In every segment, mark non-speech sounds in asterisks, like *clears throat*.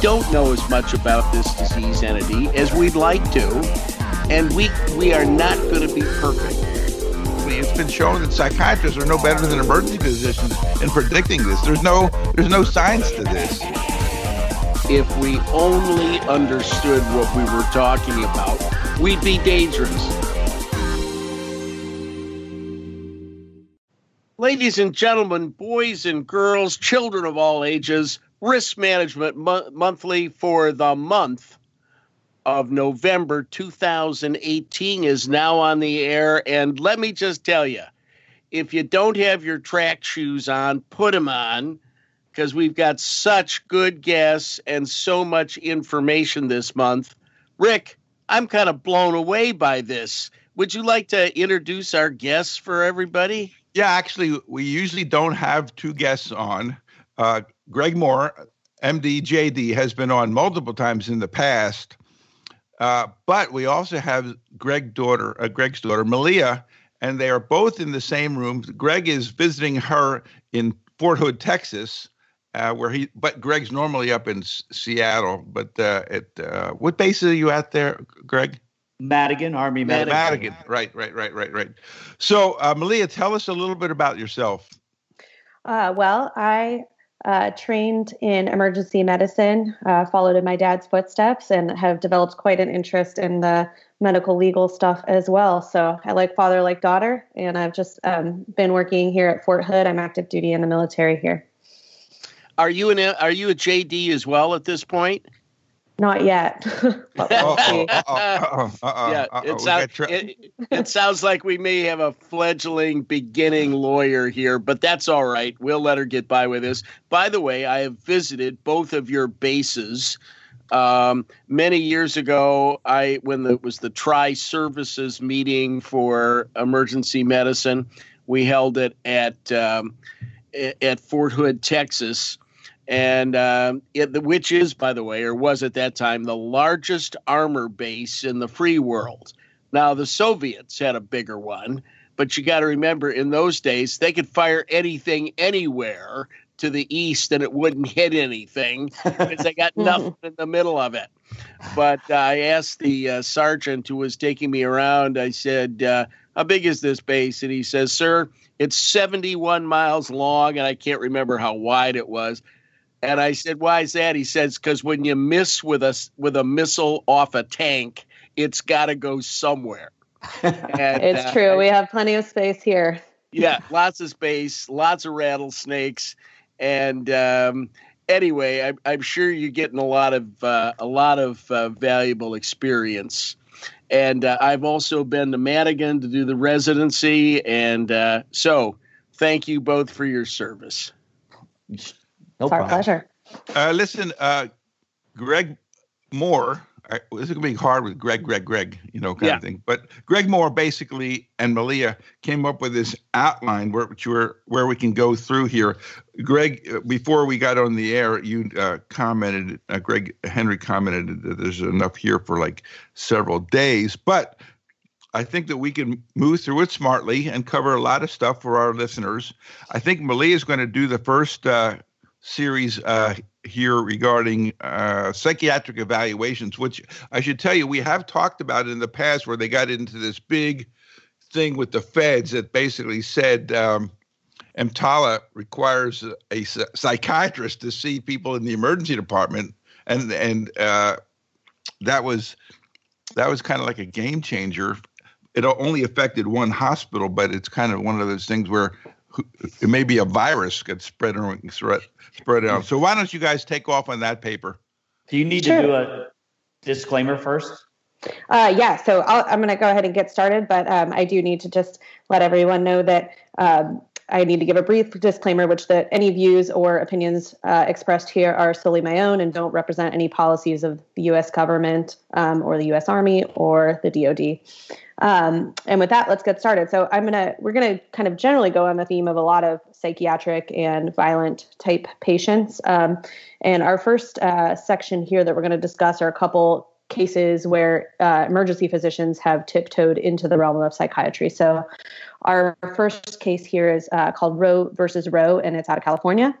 don't know as much about this disease entity as we'd like to, and we we are not going to be perfect. It's been shown that psychiatrists are no better than emergency physicians in predicting this. There's no there's no science to this. If we only understood what we were talking about, we'd be dangerous. Ladies and gentlemen, boys and girls, children of all ages, Risk Management Mo- Monthly for the month of November 2018 is now on the air. And let me just tell you if you don't have your track shoes on, put them on because we've got such good guests and so much information this month. Rick, I'm kind of blown away by this. Would you like to introduce our guests for everybody? Yeah, actually, we usually don't have two guests on. Uh, Greg Moore, MD JD, has been on multiple times in the past. Uh, but we also have Greg daughter, uh, Greg's daughter, Malia, and they are both in the same room. Greg is visiting her in Fort Hood, Texas, uh, where he. But Greg's normally up in S- Seattle. But uh, at uh, what base are you at there, Greg? Madigan, Army Madigan. Madigan. Right, right, right, right, right. So, uh, Malia, tell us a little bit about yourself. Uh, well, I uh, trained in emergency medicine, uh, followed in my dad's footsteps, and have developed quite an interest in the medical legal stuff as well. So I like father, like daughter, and I've just um, been working here at Fort Hood. I'm active duty in the military here. Are you an Are you a JD as well at this point? Not yet. *laughs* but we'll see. yeah, it, it, it sounds like we may have a fledgling beginning lawyer here, but that's all right. We'll let her get by with this. By the way, I have visited both of your bases. Um, many years ago, I when it was the Tri Services meeting for emergency medicine, we held it at um, at Fort Hood, Texas and um, it, which is, by the way, or was at that time, the largest armor base in the free world. Now, the Soviets had a bigger one, but you got to remember in those days, they could fire anything anywhere to the east and it wouldn't hit anything because they got *laughs* nothing in the middle of it. But uh, I asked the uh, sergeant who was taking me around, I said, uh, How big is this base? And he says, Sir, it's 71 miles long, and I can't remember how wide it was. And I said, "Why is that?" He says, "Because when you miss with a with a missile off a tank, it's got to go somewhere." *laughs* And, it's uh, true. we have plenty of space here. yeah, lots of space, lots of rattlesnakes, and um, anyway, I'm, I'm, sure you're getting a lot of uh, a lot of uh, valuable experience. And uh, I've also been to Madigan to do the residency, and uh, so thank you both for your service. No it's problem. our pleasure. Uh, listen, uh, Greg Moore. I, this is gonna be hard with Greg, Greg, Greg, you know, kind yeah. of thing. But Greg Moore basically and Malia came up with this outline where where where we can go through here. Greg, uh, before we got on the air, you uh, commented. Uh, Greg Henry commented that there's enough here for like several days, but I think that we can move through it smartly and cover a lot of stuff for our listeners. I think Malia is going to do the first uh, series uh, here regarding uh, psychiatric evaluations, which I should tell you, we have talked about in the past where they got into this big thing with the feds that basically said um, EMTALA requires a, a, psychiatrist to see people in the emergency department. And, and uh, that was that was kind of like a game changer. It only affected one hospital, but it's kind of one of those things where it may be a virus gets spread around, spread out. So why don't you guys take off on that paper? Do you need sure. to do a disclaimer first? Uh, yeah, so i am going to go ahead and get started, but um, I do need to just let everyone know that um, I need to give a brief disclaimer, which that any views or opinions uh, expressed here are solely my own and don't represent any policies of the U.S. government um, or the U.S. Army or the DoD. Um, and with that, let's get started. So I'm gonna we're gonna kind of generally go on the theme of a lot of psychiatric and violent type patients. Um, and our first uh, section here that we're going to discuss are a couple cases where uh, emergency physicians have tiptoed into the realm of psychiatry. So Our first case here is uh, called Roe versus Roe, and it's out of California.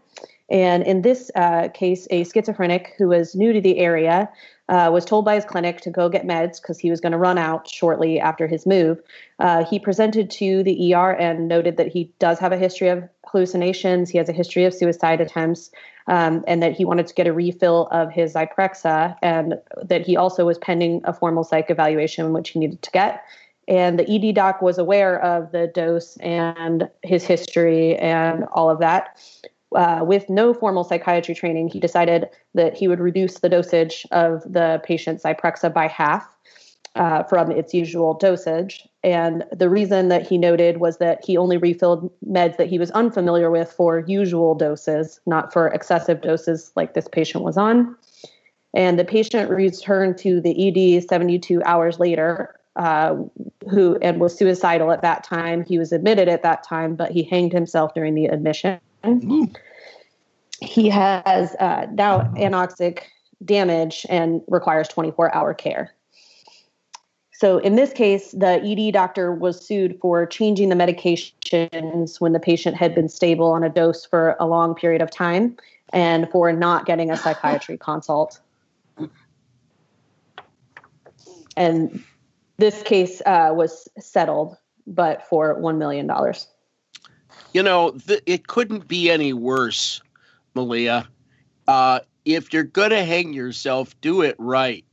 And in this uh, case, a schizophrenic who was new to the area uh, was told by his clinic to go get meds because he was going to run out shortly after his move. Uh, he presented to the ER and noted that he does have a history of hallucinations. He has a history of suicide attempts, um, and that he wanted to get a refill of his Zyprexa, and that he also was pending a formal psych evaluation, which he needed to get. And the ED doc was aware of the dose and his history and all of that uh, with no formal psychiatry training, he decided that he would reduce the dosage of the patient's Zyprexa by half uh, from its usual dosage. And the reason that he noted was that he only refilled meds that he was unfamiliar with for usual doses, not for excessive doses like this patient was on. And the patient returned to the ED 72 hours later, uh, who and was suicidal at that time. He was admitted at that time, but he hanged himself during the admission. Ooh. He has uh, now anoxic damage and requires 24 hour care. So in this case, the ED doctor was sued for changing the medications when the patient had been stable on a dose for a long period of time and for not getting a psychiatry consult. And this case uh, was settled, but for $1 million. You know, th- it couldn't be any worse, Malia. Uh, if you're going to hang yourself, do it right.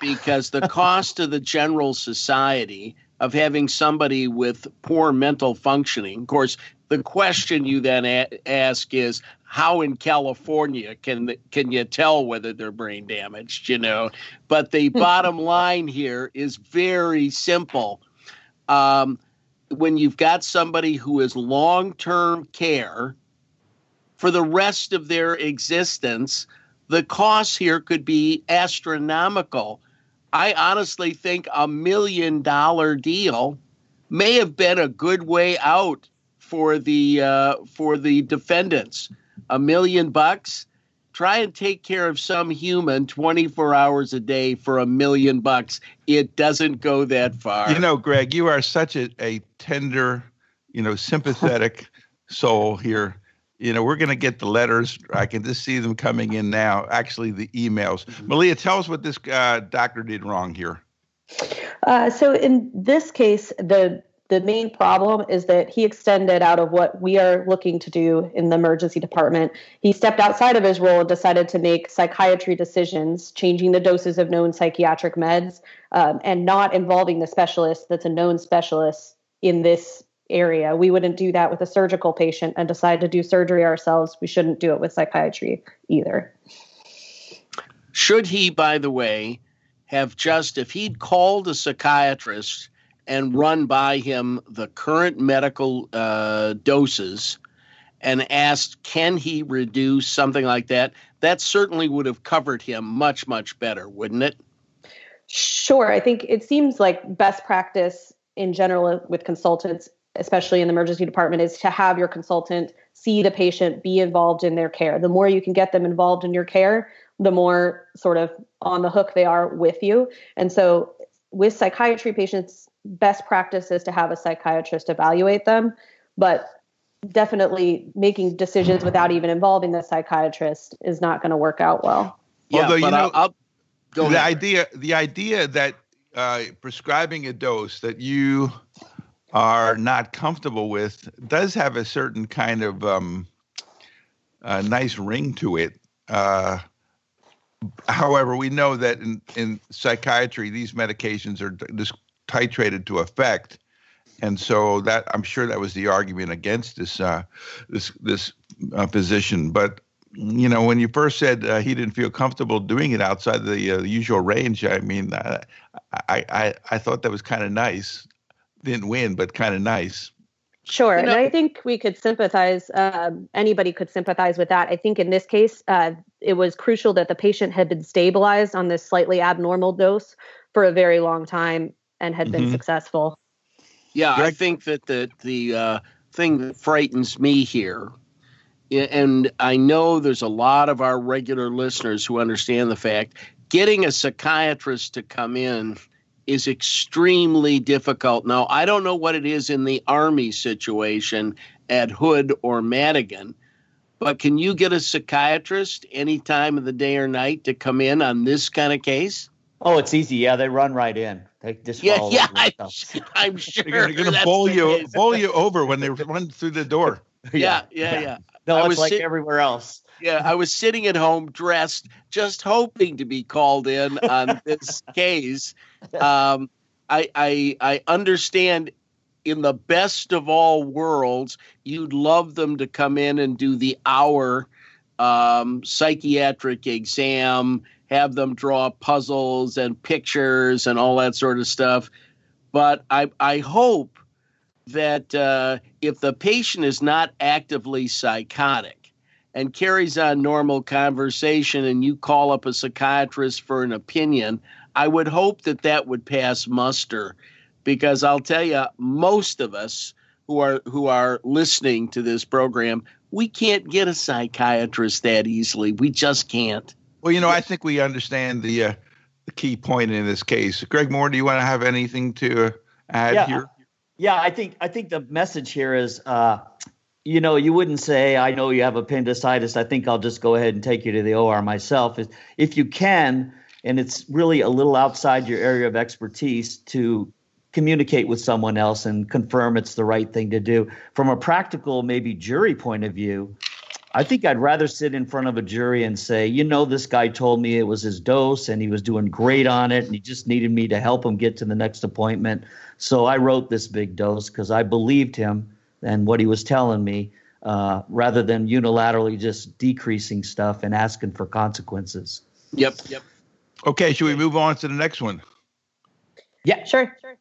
Because the *laughs* cost of the general society of having somebody with poor mental functioning, of course, the question you then a- ask is how in California can can you tell whether they're brain damaged? You know, but the bottom line here is very simple. Um, when you've got somebody who is long term care for the rest of their existence, the costs here could be astronomical. I honestly think a million dollar deal may have been a good way out for the uh, for the defendants. A million bucks try and take care of some human 24 hours a day for a million bucks. It doesn't go that far. You know, Greg, you are such a, a tender, you know, sympathetic *laughs* soul here. You know, we're going to get the letters. I can just see them coming in now. Actually, the emails. Mm-hmm. Malia, tell us what this uh, doctor did wrong here. Uh, so in this case, the the main problem is that he extended out of what we are looking to do in the emergency department. He stepped outside of his role and decided to make psychiatry decisions, changing the doses of known psychiatric meds um, and not involving the specialist that's a known specialist in this area. We wouldn't do that with a surgical patient and decide to do surgery ourselves. We shouldn't do it with psychiatry either. Should he, by the way, have just, if he'd called a psychiatrist, and run by him the current medical uh, doses and asked, can he reduce something like that? That certainly would have covered him much, much better, wouldn't it? Sure. I think it seems like best practice in general with consultants, especially in the emergency department, is to have your consultant see the patient, be involved in their care. The more you can get them involved in your care, the more sort of on the hook they are with you. And so with psychiatry patients, best practice is to have a psychiatrist evaluate them, but definitely making decisions without even involving the psychiatrist is not going to work out well. Yeah, Although, you know, I'll, I'll the idea the idea that uh, prescribing a dose that you are not comfortable with does have a certain kind of um, a nice ring to it. Uh, however, we know that in, in psychiatry, these medications are just titrated to effect. And so that I'm sure that was the argument against this uh, this this uh, position. But you know, when you first said uh, he didn't feel comfortable doing it outside the, uh, usual range, I mean, uh, I, I I thought that was kind of nice. Didn't win, but kind of nice. Sure, you know, and I think we could sympathize. Um, anybody could sympathize with that. I think in this case, uh, it was crucial that the patient had been stabilized on this slightly abnormal dose for a very long time and had mm-hmm. been successful. Yeah, I think that the the uh, thing that frightens me here, and I know there's a lot of our regular listeners who understand the fact, getting a psychiatrist to come in is extremely difficult. Now, I don't know what it is in the Army situation at Hood or Madigan, but can you get a psychiatrist any time of the day or night to come in on this kind of case? Oh, it's easy. Yeah, they run right in. They just yeah, yeah. I, *laughs* I'm sure they're going to bowl you case. bowl you over when they run through the door. *laughs* yeah, yeah, yeah. yeah. No, I it's like sit- everywhere else. Yeah, I was sitting at home dressed, just hoping to be called in on this *laughs* case. Um, I, I I understand in the best of all worlds, you'd love them to come in and do the hour um, psychiatric exam have them draw puzzles and pictures and all that sort of stuff. But I, I hope that uh, if the patient is not actively psychotic and carries on normal conversation and you call up a psychiatrist for an opinion, I would hope that that would pass muster because I'll tell you, most of us who are who are listening to this program, we can't get a psychiatrist that easily. We just can't. Well, you know, I think we understand the, uh, the key point in this case. Greg Moore, do you want to have anything to uh, add yeah, here? Yeah, I think I think the message here is, uh, you know, you wouldn't say, "I know you have appendicitis. I think I'll just go ahead and take you to the OR myself." If you can, and it's really a little outside your area of expertise, to communicate with someone else and confirm it's the right thing to do. From a practical, maybe jury point of view, I think I'd rather sit in front of a jury and say, you know, this guy told me it was his dose and he was doing great on it and he just needed me to help him get to the next appointment. So I wrote this big dose because I believed him and what he was telling me uh, rather than unilaterally just decreasing stuff and asking for consequences. Yep. Yep. Okay. Should we move on to the next one? Yeah. Sure. Sure.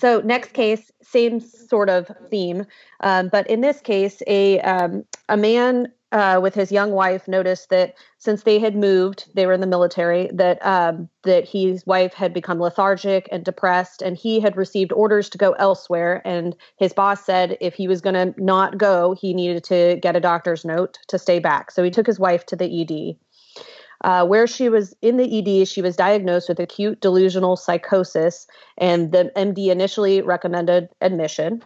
So next case, same sort of theme, um, but in this case, a um, a man uh, with his young wife noticed that since they had moved, they were in the military, that um, that his wife had become lethargic and depressed, and he had received orders to go elsewhere. And his boss said if he was going to not go, he needed to get a doctor's note to stay back. So he took his wife to the ED. Uh, where she was in the ED, she was diagnosed with acute delusional psychosis, and the MD initially recommended admission.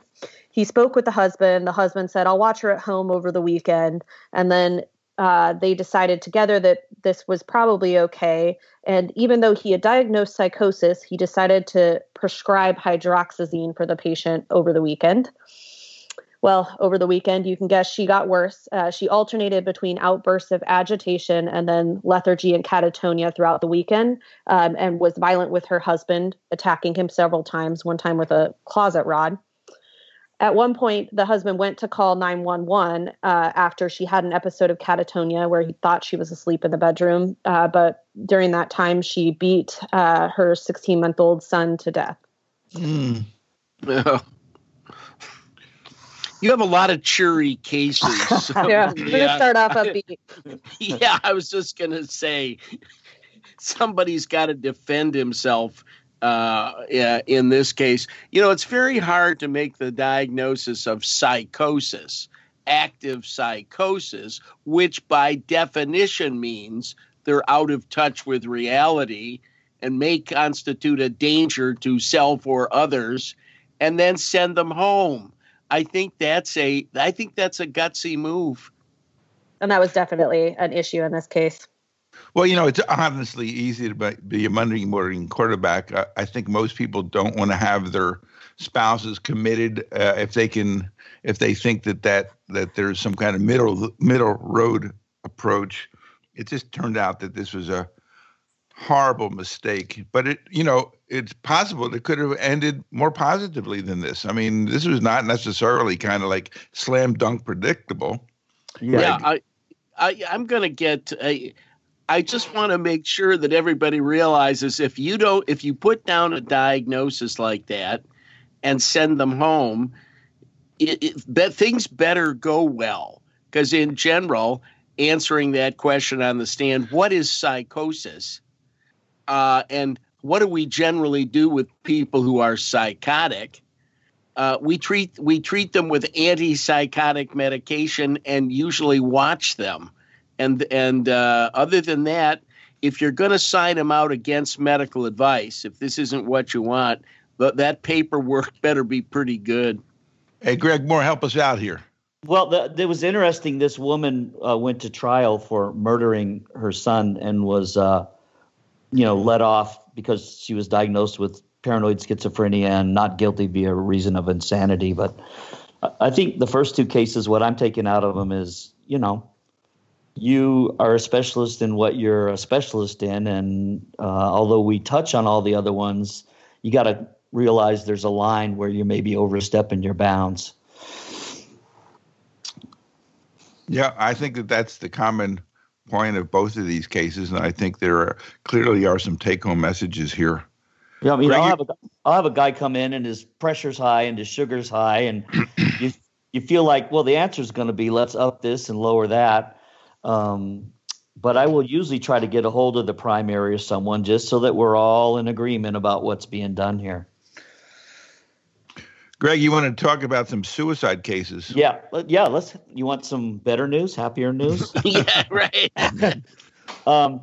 He spoke with the husband. The husband said, I'll watch her at home over the weekend. And then uh, they decided together that this was probably okay. And even though he had diagnosed psychosis, he decided to prescribe hydroxyzine for the patient over the weekend well, over the weekend, you can guess she got worse. Uh, she alternated between outbursts of agitation and then lethargy and catatonia throughout the weekend um, and was violent with her husband, attacking him several times, one time with a closet rod. At one point, the husband went to call 911 uh, after she had an episode of catatonia where he thought she was asleep in the bedroom. Uh, but during that time, she beat uh, her 16 month old son to death. Mm. *laughs* *laughs* you have a lot of cheery cases. *laughs* So, yeah, we're gonna start off upbeat. *laughs* yeah, I was just gonna say somebody's got to defend himself. Uh, yeah, in this case, you know, it's very hard to make the diagnosis of psychosis, active psychosis, which by definition means they're out of touch with reality and may constitute a danger to self or others, and then send them home. I think that's a I think that's a gutsy move. And that was definitely an issue in this case. Well, you know, it's honestly easy to be a Monday morning quarterback. I, I think most people don't want to have their spouses committed uh, if they can, if they think that that that there's some kind of middle middle road approach. It just turned out that this was a horrible mistake. But it, you know, it's possible it could have ended more positively than this. I mean, this was not necessarily kind of like slam dunk predictable. Yeah, I, I, I'm going to get. A, I just want to make sure that everybody realizes if you don't, if you put down a diagnosis like that and send them home, it, it, things better go well. Because in general, answering that question on the stand, what is psychosis? Uh, and what do we generally do with people who are psychotic? Uh, we treat we treat them with antipsychotic medication and usually watch them, and and uh, other than that, if you're going to sign them out against medical advice, if this isn't what you want, but that paperwork *laughs* better be pretty good. Hey, Greg Moore, help us out here. Well, the, it was interesting. This woman uh, went to trial for murdering her son and was, uh, you know, let off because she was diagnosed with paranoid schizophrenia and not guilty via reason of insanity. But I think the first two cases, what I'm taking out of them is, you know, you are a specialist in what you're a specialist in, and uh, although we touch on all the other ones, you got to realize there's a line where you may be overstepping your bounds. Yeah, I think that that's the common point of both of these cases, and I think there are, clearly are some take-home messages here. Yeah, I mean, I'll have, a, I'll have a guy come in and his pressure's high and his sugar's high, and *clears throat* you you feel like, well, the answer is going to be let's up this and lower that. Um, but I will usually try to get a hold of the primary or someone just so that we're all in agreement about what's being done here. Greg, you want to talk about some suicide cases? Yeah, yeah. Let's. You want some better news, happier news? *laughs* yeah, right. *laughs* um,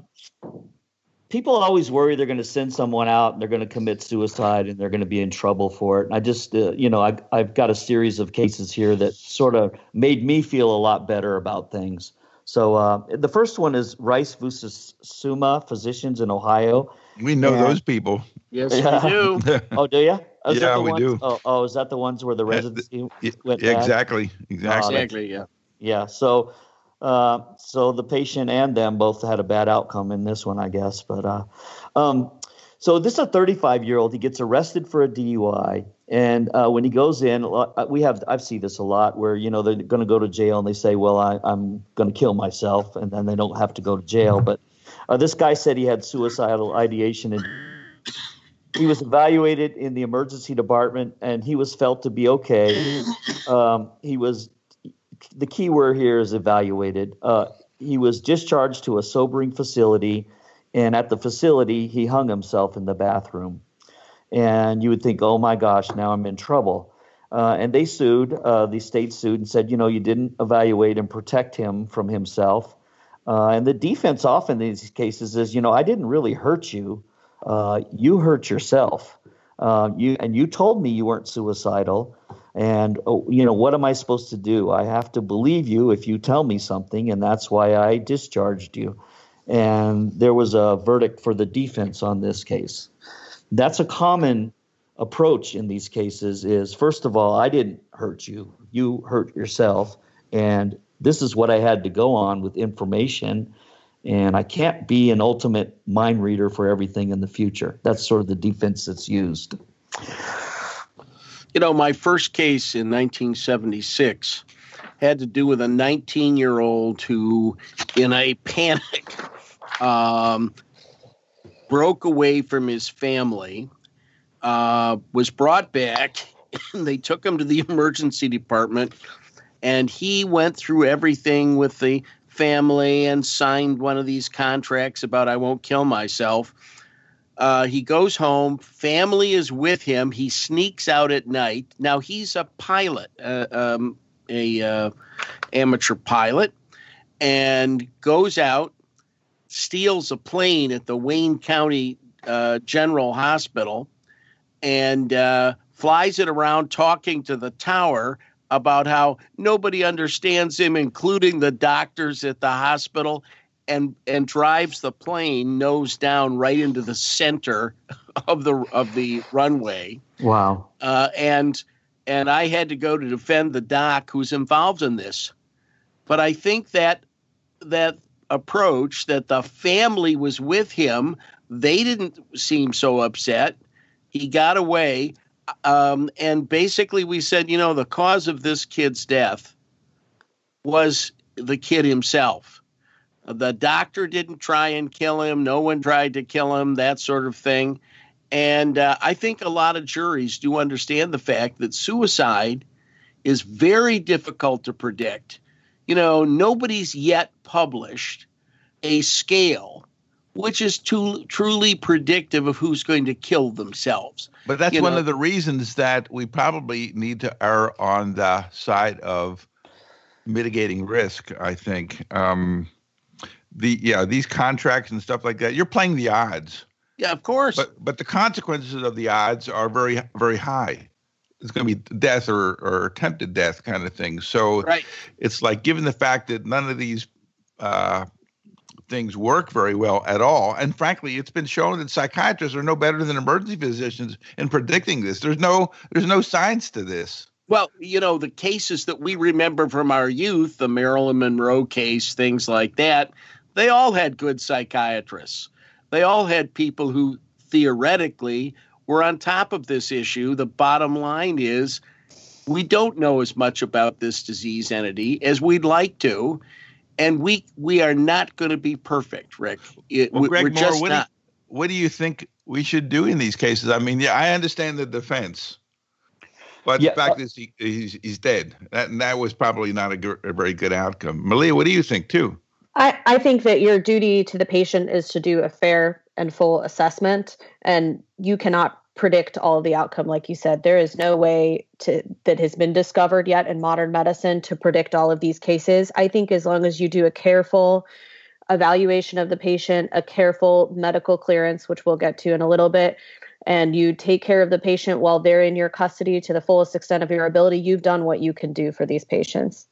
people always worry they're going to send someone out and they're going to commit suicide and they're going to be in trouble for it. And I just, uh, you know, I, I've got a series of cases here that sort of made me feel a lot better about things. So uh, the first one is Rice versus Summa Physicians in Ohio. We know and, those people. Yes, yeah. we do. *laughs* oh, do you? Oh, yeah, we ones? do. Oh, oh, is that the ones where the residency yeah, went exactly, exactly, exactly, yeah, yeah. So, uh, so the patient and them both had a bad outcome in this one, I guess. But, uh, um, so this is a 35 year old. He gets arrested for a DUI, and uh, when he goes in, uh, we have I've seen this a lot where you know they're going to go to jail and they say, "Well, I, am going to kill myself," and then they don't have to go to jail. But uh, this guy said he had suicidal ideation and he was evaluated in the emergency department and he was felt to be okay. Um, he was the key word here is evaluated. Uh, he was discharged to a sobering facility, and at the facility, he hung himself in the bathroom. And you would think, oh my gosh, now I'm in trouble. Uh, and they sued, uh, the state sued and said, you know, you didn't evaluate and protect him from himself. Uh, and the defense often in these cases is, you know, I didn't really hurt you uh, you hurt yourself. Uh, you and you told me you weren't suicidal, and oh, you know what am I supposed to do? I have to believe you if you tell me something, and that's why I discharged you. And there was a verdict for the defense on this case. That's a common approach in these cases. Is first of all, I didn't hurt you; you hurt yourself, and this is what I had to go on with information and I can't be an ultimate mind reader for everything in the future. That's sort of the defense that's used. You know, my first case in 1976 had to do with a 19 year old who, in a panic, um, broke away from his family, uh, was brought back, and they took him to the emergency department. And he went through everything with the family and signed one of these contracts about I won't kill myself. Uh, he goes home. Family is with him. He sneaks out at night. Now he's a pilot, uh, um, a uh, amateur pilot, and goes out, steals a plane at the Wayne County uh, General Hospital, and uh, flies it around, talking to the tower about how nobody understands him, including the doctors at the hospital, and and drives the plane nose down right into the center of the of the runway. Wow. Uh, and and I had to go to defend the doc who's involved in this. But I think that that approach that the family was with him, they didn't seem so upset. He got away um, and basically we said, you know, the cause of this kid's death was the kid himself. The doctor didn't try and kill him. No one tried to kill him, that sort of thing. And uh, I think a lot of juries do understand the fact that suicide is very difficult to predict. You know, nobody's yet published a scale which is too, truly predictive of who's going to kill themselves. But that's you one know? of the reasons that we probably need to err on the side of mitigating risk. I think um, the yeah these contracts and stuff like that. You're playing the odds. Yeah, of course. But but the consequences of the odds are very very high. It's going to be death or or attempted death kind of thing. So right. it's like given the fact that none of these uh, things work very well at all. And frankly, it's been shown that psychiatrists are no better than emergency physicians in predicting this. There's no there's no science to this. Well, you know, the cases that we remember from our youth, the Marilyn Monroe case, things like that, they all had good psychiatrists. They all had people who theoretically were on top of this issue. The bottom line is we don't know as much about this disease entity as we'd like to and we we are not going to be perfect, Rick. It, well, Greg we're Moore, just what not. Do you, what do you think we should do in these cases? I mean, yeah, I understand the defense, but yeah, the fact uh, is he, he's he's dead. That that was probably not a, a very good outcome. Malia, what do you think too? I, I think that your duty to the patient is to do a fair and full assessment, and you cannot predict all the outcome like you said. There is no way to that has been discovered yet in modern medicine to predict all of these cases. I think as long as you do a careful evaluation of the patient a careful medical clearance which we'll get to in a little bit and you take care of the patient while they're in your custody to the fullest extent of your ability you've done what you can do for these patients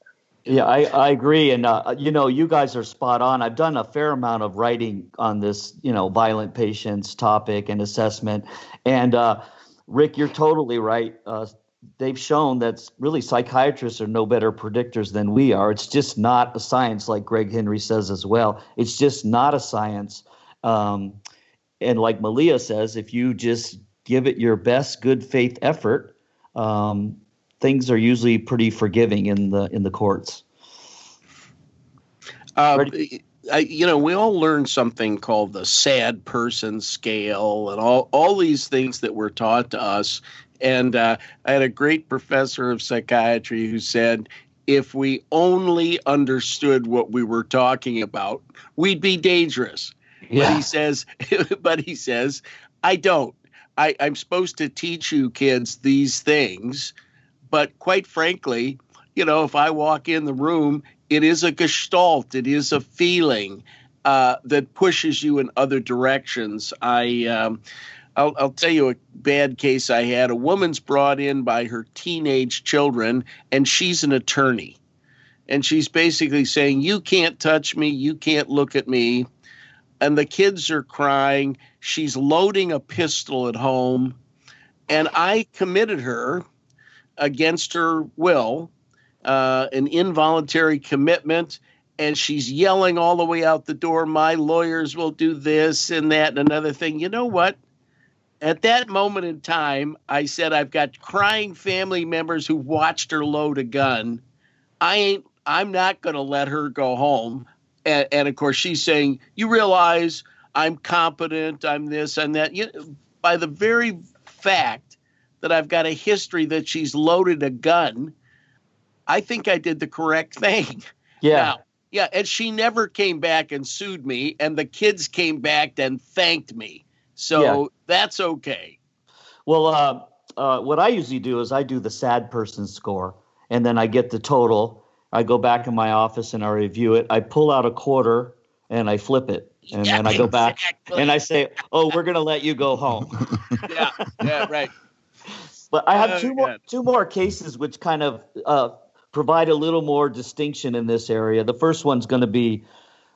yeah, I, I agree. And, uh, you know, you guys are spot on. I've done a fair amount of writing on this, you know, violent patients topic and assessment. And, uh, Rick, you're totally right. Uh, they've shown that really psychiatrists are no better predictors than we are. It's just not a science, like Greg Henry says as well. It's just not a science. Um, and like Malia says, if you just give it your best good faith effort, um, things are usually pretty forgiving in the in the courts. Uh, I, you know, we all learned something called the sad person scale and all, all these things that were taught to us. And uh, I had a great professor of psychiatry who said, if we only understood what we were talking about, we'd be dangerous. Yeah. But he says, *laughs* but he says, I don't. I, I'm supposed to teach you kids these things but quite frankly, you know, if I walk in the room, it is a gestalt, it is a feeling uh, that pushes you in other directions. I, um, I'll, I'll, tell you a bad case I had. A woman's brought in by her teenage children, and she's an attorney. And she's basically saying, You can't touch me, you can't look at me. And the kids are crying. She's loading a pistol at home. And I committed her against her will, uh, an involuntary commitment, and she's yelling all the way out the door, My lawyers will do this and that and another thing. You know what? At that moment in time, I said, I've got crying family members who watched her load a gun. I ain't, I'm not going to let her go home. And, and, of course, she's saying, You realize I'm competent, I'm this and that. You by the very fact that I've got a history that she's loaded a gun, I think I did the correct thing. *laughs* Yeah. Now, yeah, and she never came back and sued me, and the kids came back and thanked me. So yeah. that's okay. Well, uh, uh, what I usually do is I do the sad person score, and then I get the total. I go back in my office and I review it. I pull out a quarter and I flip it. And yeah, then I go back and I say, "Oh, we're going to let you go home." *laughs* yeah, yeah, right. But I have oh, two more two more cases which kind of uh, provide a little more distinction in this area. The first one's going to be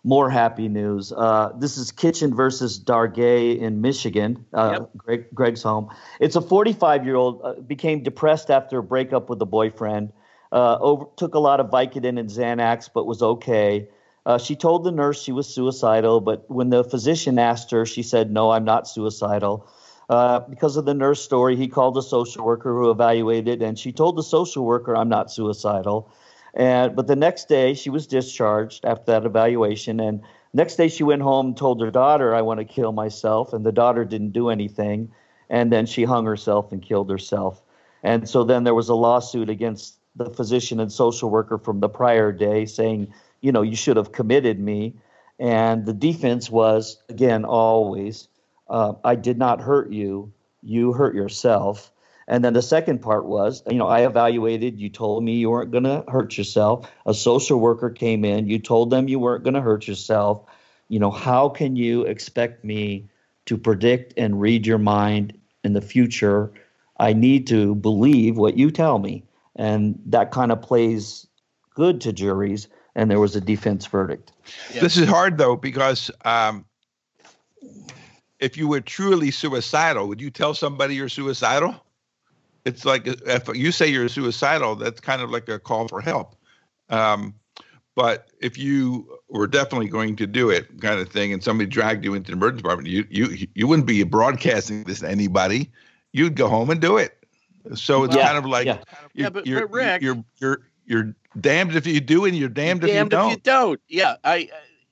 more happy news. Uh, this is Kitchen versus Dargay in Michigan, uh, yep. Greg, Greg's home. It's a 45 year old uh, became depressed after a breakup with a boyfriend. Uh, over, took a lot of Vicodin and Xanax, but was okay. Uh, she told the nurse she was suicidal, but when the physician asked her, she said, "No, I'm not suicidal." Uh, because of the nurse story, he called a social worker who evaluated, and she told the social worker, "I'm not suicidal." And but the next day, she was discharged after that evaluation, and next day she went home and told her daughter, "I want to kill myself," and the daughter didn't do anything, and then she hung herself and killed herself. And so then there was a lawsuit against the physician and social worker from the prior day, saying, "You know, you should have committed me." And the defense was again always uh, I did not hurt you. You hurt yourself. And then the second part was, you know, I evaluated, you told me you weren't going to hurt yourself. A social worker came in, you told them you weren't going to hurt yourself. You know, how can you expect me to predict and read your mind in the future? I need to believe what you tell me. And that kind of plays good to juries. And there was a defense verdict. This is hard, though, because um, if you were truly suicidal, would you tell somebody you're suicidal? It's like if you say you're suicidal, that's kind of like a call for help. Um, but if you were definitely going to do it, kind of thing, and somebody dragged you into the emergency department, you you you wouldn't be broadcasting this to anybody. You'd go home and do it. So it's yeah, kind of like yeah, yeah but, you're, but Rick, you're you're you're damned if you do and you're damned, damned if you don't. If you don't. Yeah, I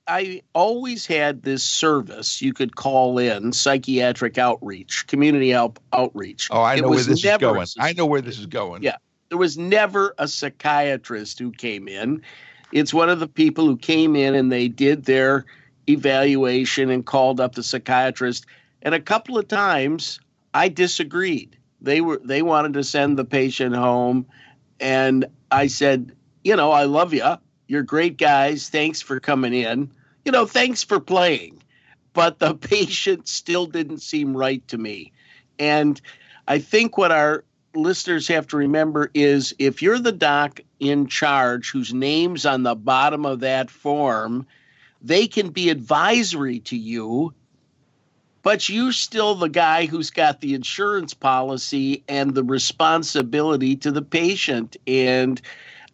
I always had this service you could call in psychiatric outreach, community help outreach. Oh, I know where this is going. I know where this is going. Yeah. There was never a psychiatrist who came in. It's one of the people who came in and they did their evaluation and called up the psychiatrist. And a couple of times I disagreed. They were they wanted to send the patient home and I said, "You know, I love you you're great guys. Thanks for coming in. You know, thanks for playing. But the *laughs* patient still didn't seem right to me. And I think what our listeners have to remember is if you're the doc in charge whose name's on the bottom of that form, they can be advisory to you, but you're still the guy who's got the insurance policy and the responsibility to the patient. And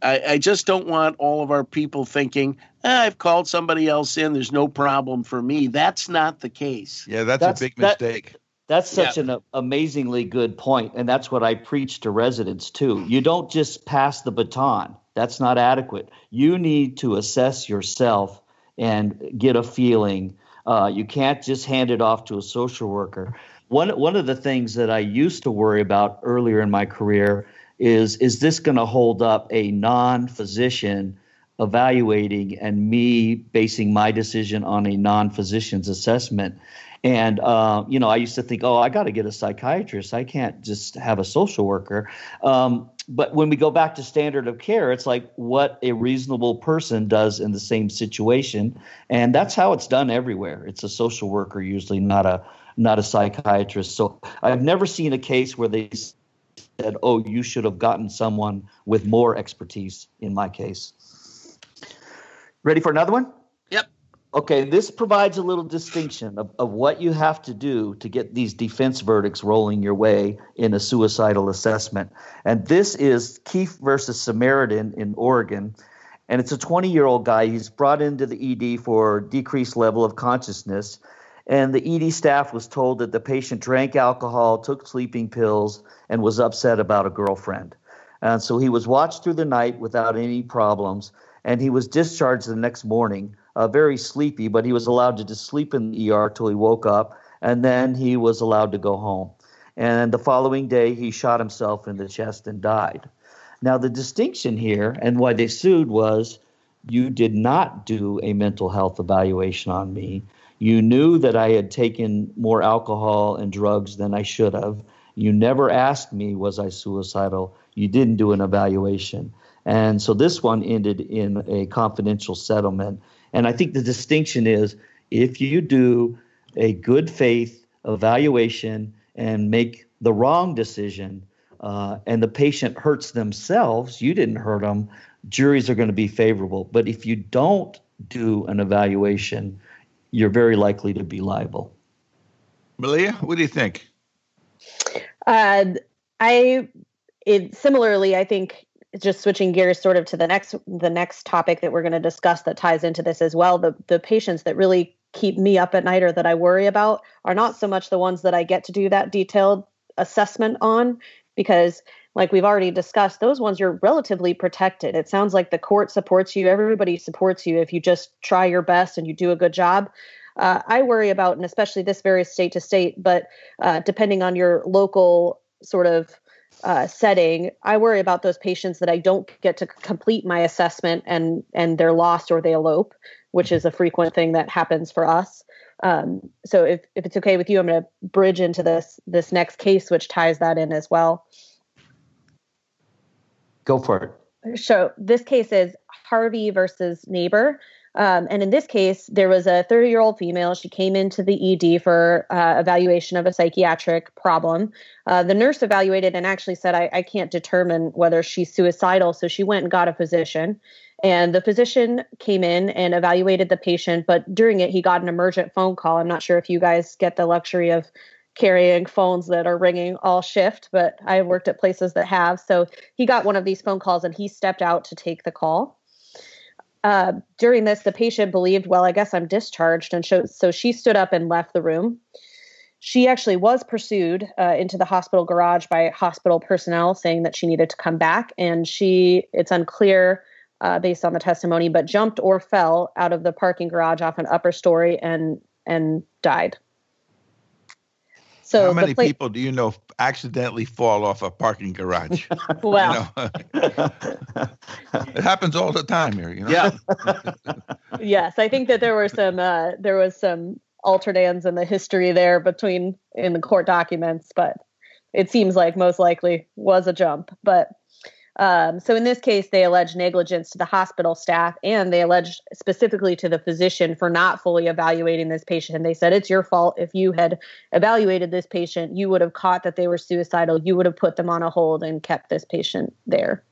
I, I just don't want all of our people thinking, eh, I've called somebody else in. There's no problem for me. That's not the case. Yeah, that's, that's a big that, mistake. That's such yeah. an amazingly good point, and that's what I preach to residents too. You don't just pass the baton. That's not adequate. You need to assess yourself and get a feeling. Uh, you can't just hand it off to a social worker. One one of the things that I used to worry about earlier in my career is is this going to hold up a non-physician evaluating and me basing my decision on a non-physician's assessment? And uh, you know i used to think oh i got to get a psychiatrist. I can't just have a social worker. Um, but when we go back to standard of care it's like what a reasonable person does in the same situation. And that's how it's done everywhere. It's a social worker usually not a not a psychiatrist. So i've never seen a case where they said, oh, you should have gotten someone with more expertise in my case. Ready for another one? Yep. Okay, this provides a little distinction of, of what you have to do to get these defense verdicts rolling your way in a suicidal assessment. And this is Keefe versus Samaritan in Oregon. And it's a 20 year old guy. He's brought into the ED for decreased level of consciousness. And the ED staff was told that the patient drank alcohol, took sleeping pills, and was upset about a girlfriend. And so he was watched through the night without any problems. And he was discharged the next morning, uh, very sleepy, but he was allowed to just sleep in the ER till he woke up. And then he was allowed to go home. And the following day, he shot himself in the chest and died. Now, the distinction here and why they sued was you did not do a mental health evaluation on me. You knew that I had taken more alcohol and drugs than I should have. You never asked me, was I suicidal? You didn't do an evaluation. And so this one ended in a confidential settlement. And I think the distinction is if you do a good faith evaluation and make the wrong decision, uh, and the patient hurts themselves, you didn't hurt them, juries are going to be favorable. But if you don't do an evaluation, you're very likely to be liable. Malia, what do you think? Uh, I it, similarly, I think just switching gears sort of to the next the next topic that we're going to discuss that ties into this as well. The the patients that really keep me up at night or that I worry about are not so much the ones that I get to do that detailed assessment on because like we've already discussed, those ones you're relatively protected. It sounds like the court supports you, everybody supports you if you just try your best and you do a good job. Uh, I worry about, and especially this varies state to state, but uh, depending on your local sort of uh, setting, I worry about those patients that I don't get to complete my assessment and and they're lost or they elope, which is a frequent thing that happens for us. Um, so if, if it's okay with you, I'm going to bridge into this this next case, which ties that in as well. Go for it. So this case is Harvey versus neighbor. Um, and in this case, there was a 30 year old female. She came into the ED for uh, evaluation of a psychiatric problem. Uh, the nurse evaluated and actually said, I, I can't determine whether she's suicidal. So she went and got a physician. And the physician came in and evaluated the patient. But during it, he got an emergent phone call. I'm not sure if you guys get the luxury of carrying phones that are ringing all shift, but I worked at places that have. So he got one of these phone calls and he stepped out to take the call. Uh, during this, the patient believed, well, I guess I'm discharged. And so, so she stood up and left the room. She actually was pursued uh, into the hospital garage by hospital personnel saying that she needed to come back. And she, it's unclear uh, based on the testimony, but jumped or fell out of the parking garage off an upper story and and died. So how many people do you know accidentally fall off a parking garage? *laughs* well, know? it happens all the time here. You know? Yeah. *laughs* yes, I think that there were some uh, there was some alternans in the history there between in the court documents, but it seems like most likely was a jump. But um, so in this case, they allege negligence to the hospital staff and they allege specifically to the physician for not fully evaluating this patient. And they said, it's your fault. If you had evaluated this patient, you would have caught that they were suicidal. You would have put them on a hold and kept this patient there.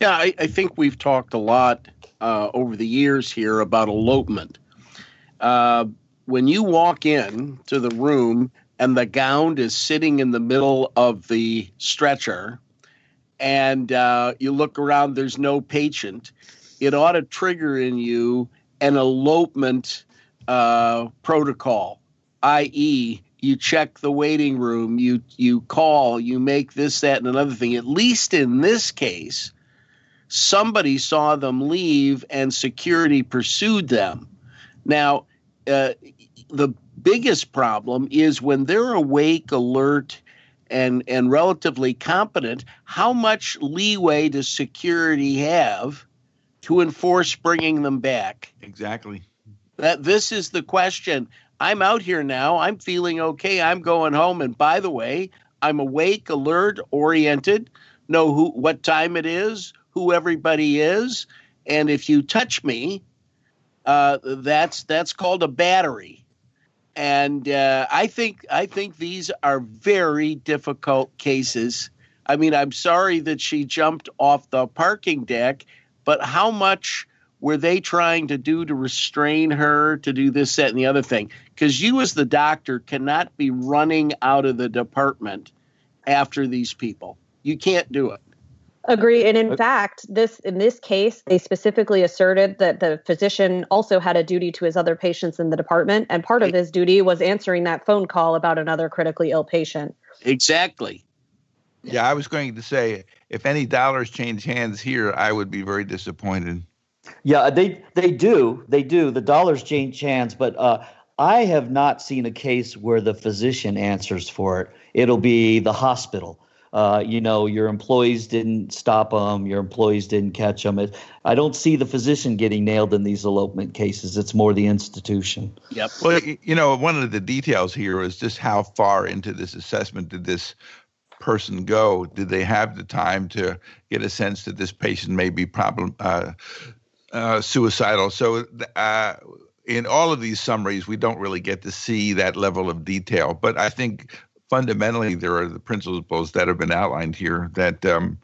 Yeah, I, I think we've talked a lot uh, over the years here about elopement. Uh, when you walk in to the room and the gown is sitting in the middle of the stretcher, and uh, you look around, there's no patient, it ought to trigger in you an elopement uh, protocol, i.e., you check the waiting room, you you call, you make this, that, and another thing. At least in this case, somebody saw them leave and security pursued them. Now, uh, the biggest problem is when they're awake, alert, and and relatively competent, how much leeway does security have to enforce bringing them back? Exactly. That this is the question. I'm out here now. I'm feeling okay. I'm going home. And by the way, I'm awake, alert, oriented, know who what time it is, who everybody is, and if you touch me, uh, that's that's called a battery and uh, I think I think these are very difficult cases. I mean, I'm sorry that she jumped off the parking deck, but how much were they trying to do to restrain her to do this, that, and the other thing? Because you, as the doctor, cannot be running out of the department after these people. You can't do it. Agree. And in fact, this in this case, they specifically asserted that the physician also had a duty to his other patients in the department, and part of his duty was answering that phone call about another critically ill patient. Exactly. Yeah, I was going to say if any dollars change hands here, I would be very disappointed. Yeah, they they do. They do. The dollars change hands, but uh, I have not seen a case where the physician answers for it. It'll be the hospital uh, you know, your employees didn't stop them, your employees didn't catch them. It, I don't see the physician getting nailed in these elopement cases. It's more the institution. Yep. Well, you know, one of the details here is just how far into this assessment did this person go? Did they have the time to get a sense that this patient may be problem uh, uh, suicidal? So. Uh, in all of these summaries, we don't really get to see that level of detail. But I think fundamentally there are the principles that have been outlined here that um,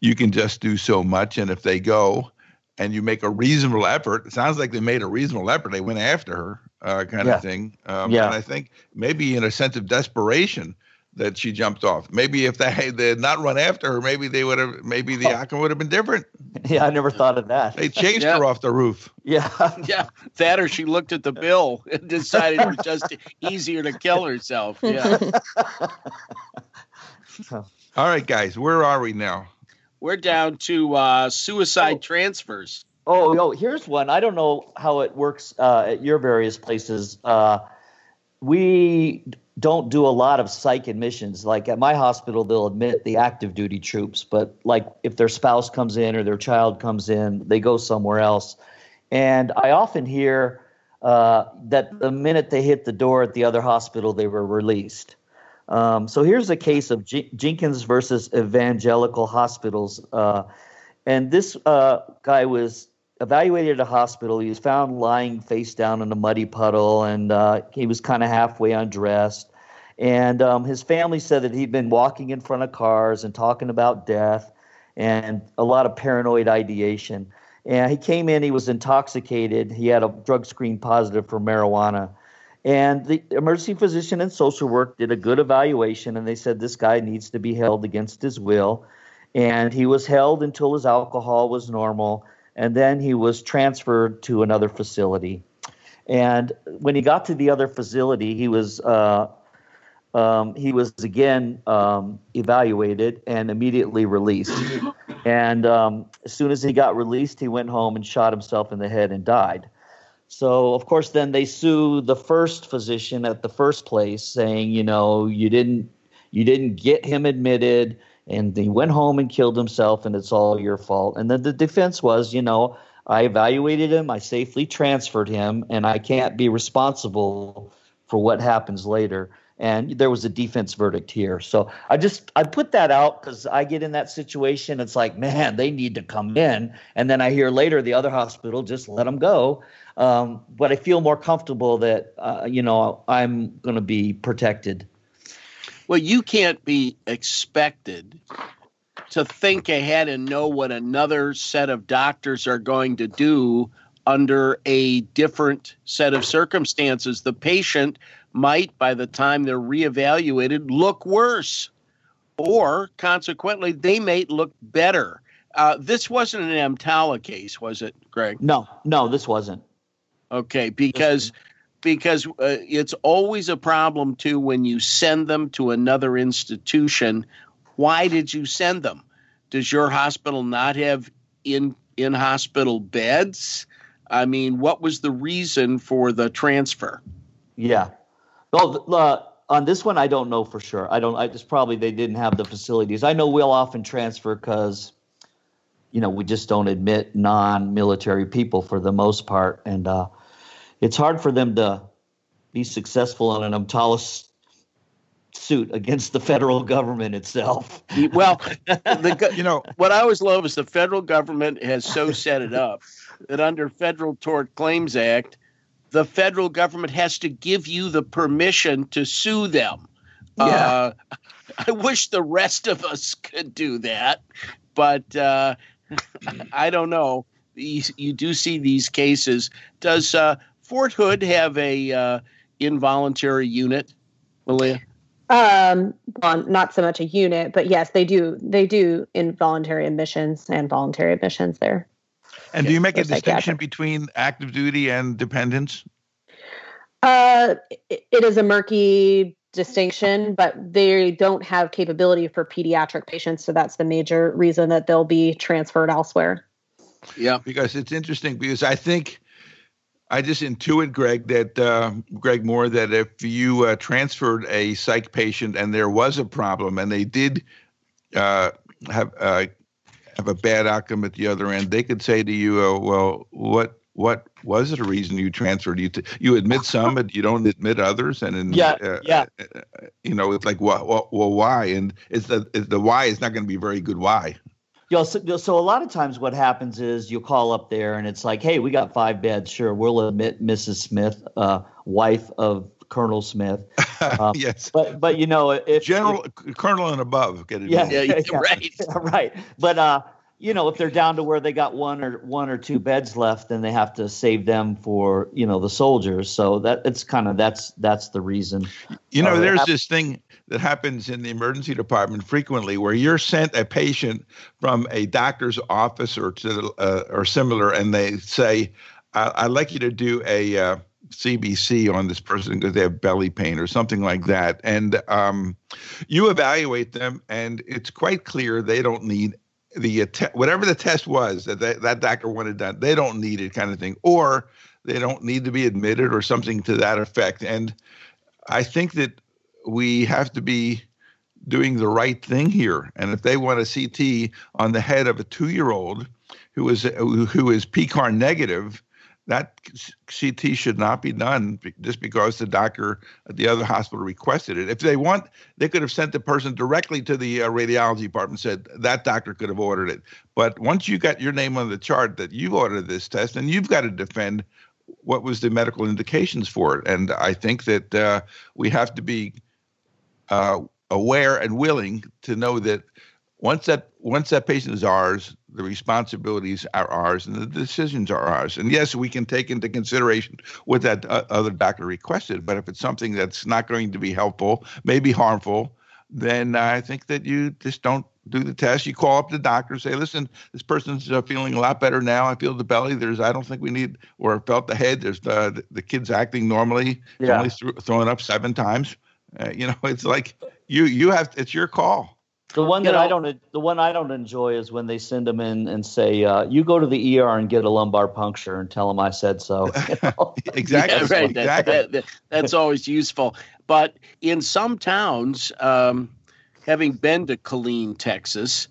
you can just do so much and if they go and you make a reasonable effort it sounds like they made a reasonable effort they went after her uh, kind yeah. of thing um, yeah. and i think maybe in a sense of desperation that she jumped off. Maybe if they, *laughs* they had not run after her, maybe they would have, maybe the oh. outcome would have been different. *laughs* Yeah, I never thought of that. They chased yeah. her off the roof. Yeah, *laughs* yeah. That or she looked at the bill and decided it was just easier to kill herself. Yeah. All right, guys, where are we now? We're down to uh, suicide oh. transfers. Oh, no, here's one. I don't know how it works uh, at your various places. Uh, we don't do a lot of psych admissions. Like at my hospital, they'll admit the active duty troops, but like if their spouse comes in or their child comes in, they go somewhere else. And I often hear uh, that the minute they hit the door at the other hospital, they were released. Um, so here's a case of J- Jenkins versus Evangelical Hospitals. Uh, and this uh, guy was evaluated at a hospital. He was found lying face down in a muddy puddle, and uh, he was kind of halfway undressed. And um, his family said that he'd been walking in front of cars and talking about death and a lot of paranoid ideation. And he came in, he was intoxicated. He had a drug screen positive for marijuana. And the emergency physician and social work did a good evaluation, and they said this guy needs to be held against his will. And he was held until his alcohol was normal, and then he was transferred to another facility. And when he got to the other facility, he was uh, um, he was again um, evaluated and immediately released. And um, as soon as he got released, he went home and shot himself in the head and died. So of course, then they sue the first physician at the first place, saying, you know, you didn't you didn't get him admitted, and he went home and killed himself, and it's all your fault. And then the defense was, you know, I evaluated him, I safely transferred him, and I can't be responsible for what happens later and there was a defense verdict here. So I just I put that out because I get in that situation. It's like, man, they need to come in, and then I hear later the other hospital just let them go. Um, but I feel more comfortable that uh, you know I'm going to be protected. Well, you can't be expected to think ahead and know what another set of doctors are going to do under a different set of circumstances. The patient might, by the time they're reevaluated, look worse. Or consequently, they may look better. Uh, this wasn't an EMTALA case, was it, Greg? No, no, this wasn't. Okay, because because uh, it's always a problem too when you send them to another institution. Why did you send them? Does your hospital not have in in hospital beds? I mean, what was the reason for the transfer? Yeah, well, uh, on this one, I don't know for sure. I don't. I just probably they didn't have the facilities. I know we'll often transfer because, you know, we just don't admit non-military people for the most part, and uh, it's hard for them to be successful in an EMTALA suit against the federal government itself. well, *laughs* the, you know what I always love is the federal government has so set it up that under Federal Tort Claims Act the federal government has to give you the permission to sue them. Yeah. Uh, *laughs* I wish the rest of us could do that, but uh, *laughs* I don't know. You, you, do see these cases. Does uh, Fort Hood have a uh, involuntary unit, Malia? Um, well, not so much a unit, but yes, they do. They do involuntary admissions and voluntary admissions there. And do you make a distinction between active duty and dependents? Uh, it is a murky distinction, but they don't have capability for pediatric patients, so that's the major reason that they'll be transferred elsewhere. Yeah, because it's interesting because I think I just intuit, Greg, that uh, Greg Moore, that if you uh, transferred a psych patient and there was a problem and they did uh, have uh, have a bad outcome at the other end, they could say to you, oh, "Well, what what was a reason you transferred? You t- you admit some, but you don't admit others, and in, yeah, uh, yeah, uh, you know, it's like well, well, well why? And it's the it's the why is not going to be very good. Why? Yeah, so, so a lot of times what happens is you call up there and it's like, hey, we got five beds. Sure, we'll admit Mrs. Smith, uh, wife of Colonel Smith. *laughs* Um, yes. But but you know if General if, Colonel and above get it. Yeah, yeah, yeah, *laughs* right. *laughs* right. But uh you know, if they're down to where they got one or one or two beds left, then they have to save them for you know the soldiers. So that it's kind of that's that's the reason. You know, uh, there's this thing that happens in the emergency department frequently where you're sent a patient from a doctor's office or to uh, or similar, and they say, "I'd like you to do a." Uh, CBC on this person because they have belly pain or something like that. And um, you evaluate them, and it's quite clear they don't need the whatever the test was that, that that doctor wanted done, they don't need it, kind of thing, or they don't need to be admitted or something to that effect. And I think that we have to be doing the right thing here. And if they want a CT on the head of a two-year-old who is who is PECARN negative, that CT should not be done just because the doctor at the other hospital requested it. If they want, they could have sent the person directly to the uh, radiology department said that doctor could have ordered it. But once you got your name on the chart that you ordered this test, then you've got to defend what was the medical indications for it. And I think that uh, we have to be uh, aware and willing to know that once that once that patient is ours, the responsibilities are ours and the decisions are ours. And yes, we can take into consideration what that uh, other doctor requested, but if it's something that's not going to be helpful, maybe harmful, then I think that you just don't do the test. You call up the doctor, say, "Listen, this person's uh, feeling a lot better now. I feel the belly. There's, I don't think we need, or felt the head. There's uh, the the kid's acting normally. Yeah. only th- throwing up seven times. Uh, you know, *laughs* it's like you you have. It's your call. The one that know, I don't, the one I don't enjoy is when they send them in and say, uh, "You go to the ER and get a lumbar puncture and tell them I said so." *laughs* You *laughs* know? exactly. Yeah, right. exactly. That, that, that's always useful. But in some towns, um, having been to Killeen, Texas,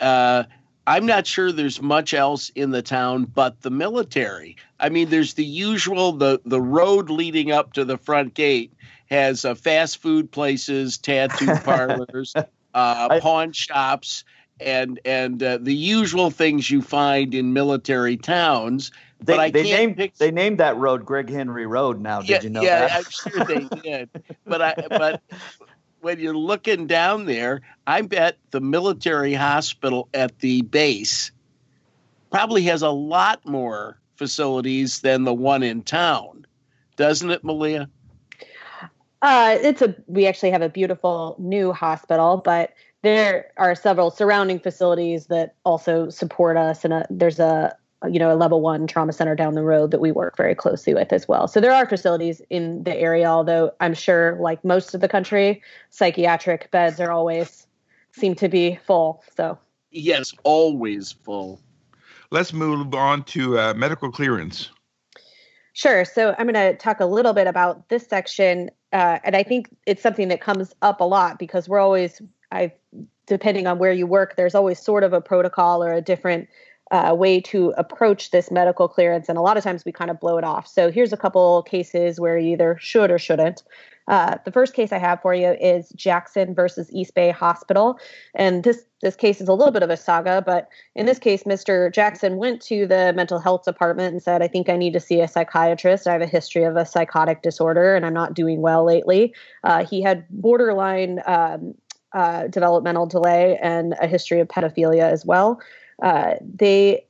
uh, I'm not sure there's much else in the town but the military. I mean, there's the usual the the road leading up to the front gate has uh, fast food places, tattoo *laughs* parlors uh, I, pawn shops, and and uh, the usual things you find in military towns. They, but I they named pick... they named that road Greg Henry Road. Now, did yeah, you know yeah, that? I'm sure they *laughs* did. but I but when you're looking down there, I bet the military hospital at the base probably has a lot more facilities than the one in town, doesn't it, Malia? Uh, it's a we actually have a beautiful new hospital, but there are several surrounding facilities that also support us, and a, there's a you know a level one trauma center down the road that we work very closely with as well. So there are facilities in the area, although I'm sure, like most of the country, psychiatric beds are always seem to be full. So yes, always full. Let's move on to uh, medical clearance. Sure. So I'm going to talk a little bit about this section uh, and I think it's something that comes up a lot because we're always, I, depending on where you work, there's always sort of a protocol or a different uh, way to approach this medical clearance, and a lot of times we kind of blow it off. So here's a couple cases where you either should or shouldn't. Uh, the first case I have for you is Jackson versus East Bay Hospital, and this this case is a little bit of a saga. But in this case, Mr. Jackson went to the mental health department and said, "I think I need to see a psychiatrist. I have a history of a psychotic disorder, and I'm not doing well lately." Uh, he had borderline um, uh, developmental delay and a history of pedophilia as well. Uh, they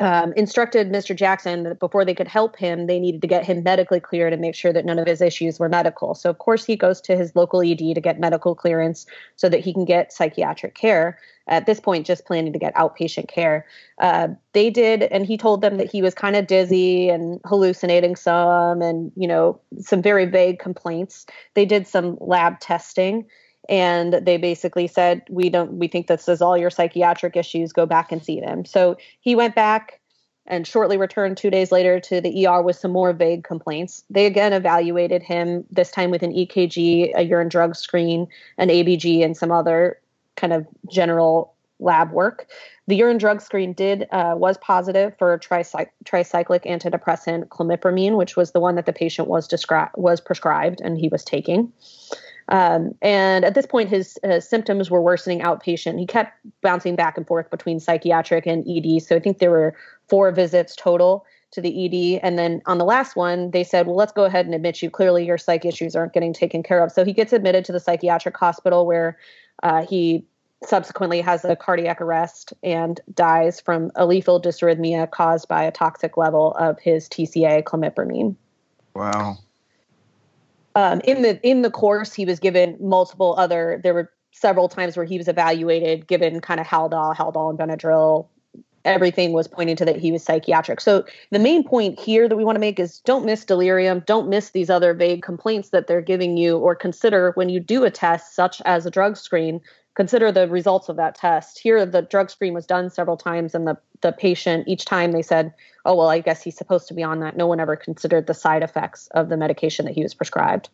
um, instructed Mr. Jackson that before they could help him, they needed to get him medically cleared and make sure that none of his issues were medical. So, of course, he goes to his local ED to get medical clearance so that he can get psychiatric care. At this point, just planning to get outpatient care. Uh, they did, and he told them that he was kind of dizzy and hallucinating some, and you know, some very vague complaints. They did some lab testing and they basically said we don't we think this is all your psychiatric issues. Go back and see them. So he went back and shortly returned two days later to the er with some more vague complaints. They again evaluated him this time with an ekg a urine drug screen an abg and some other kind of general lab work. The urine drug screen did uh, was positive for tricyc- tricyclic antidepressant clomipramine which was the one that the patient was described was prescribed and he was taking um, and at this point, his uh, symptoms were worsening outpatient. He kept bouncing back and forth between psychiatric and ED. So I think there were four visits total to the ED. And then on the last one, they said, well, let's go ahead and admit you. Clearly, your psych issues aren't getting taken care of. So he gets admitted to the psychiatric hospital where uh, he subsequently has a cardiac arrest and dies from a lethal dysrhythmia caused by a toxic level of his TCA clomipramine. Wow um, in the in the course he was given multiple other there were several times where he was evaluated given kind of haldol haldol and benadryl everything was pointing to that he was psychiatric so the main point here that we want to make is don't miss delirium don't miss these other vague complaints that they're giving you or consider when you do a test such as a drug screen consider the results of that test. Here, the drug screen was done several times, and the, the patient, each time they said, Oh, well, I guess he's supposed to be on that. No one ever considered the side effects of the medication that he was prescribed.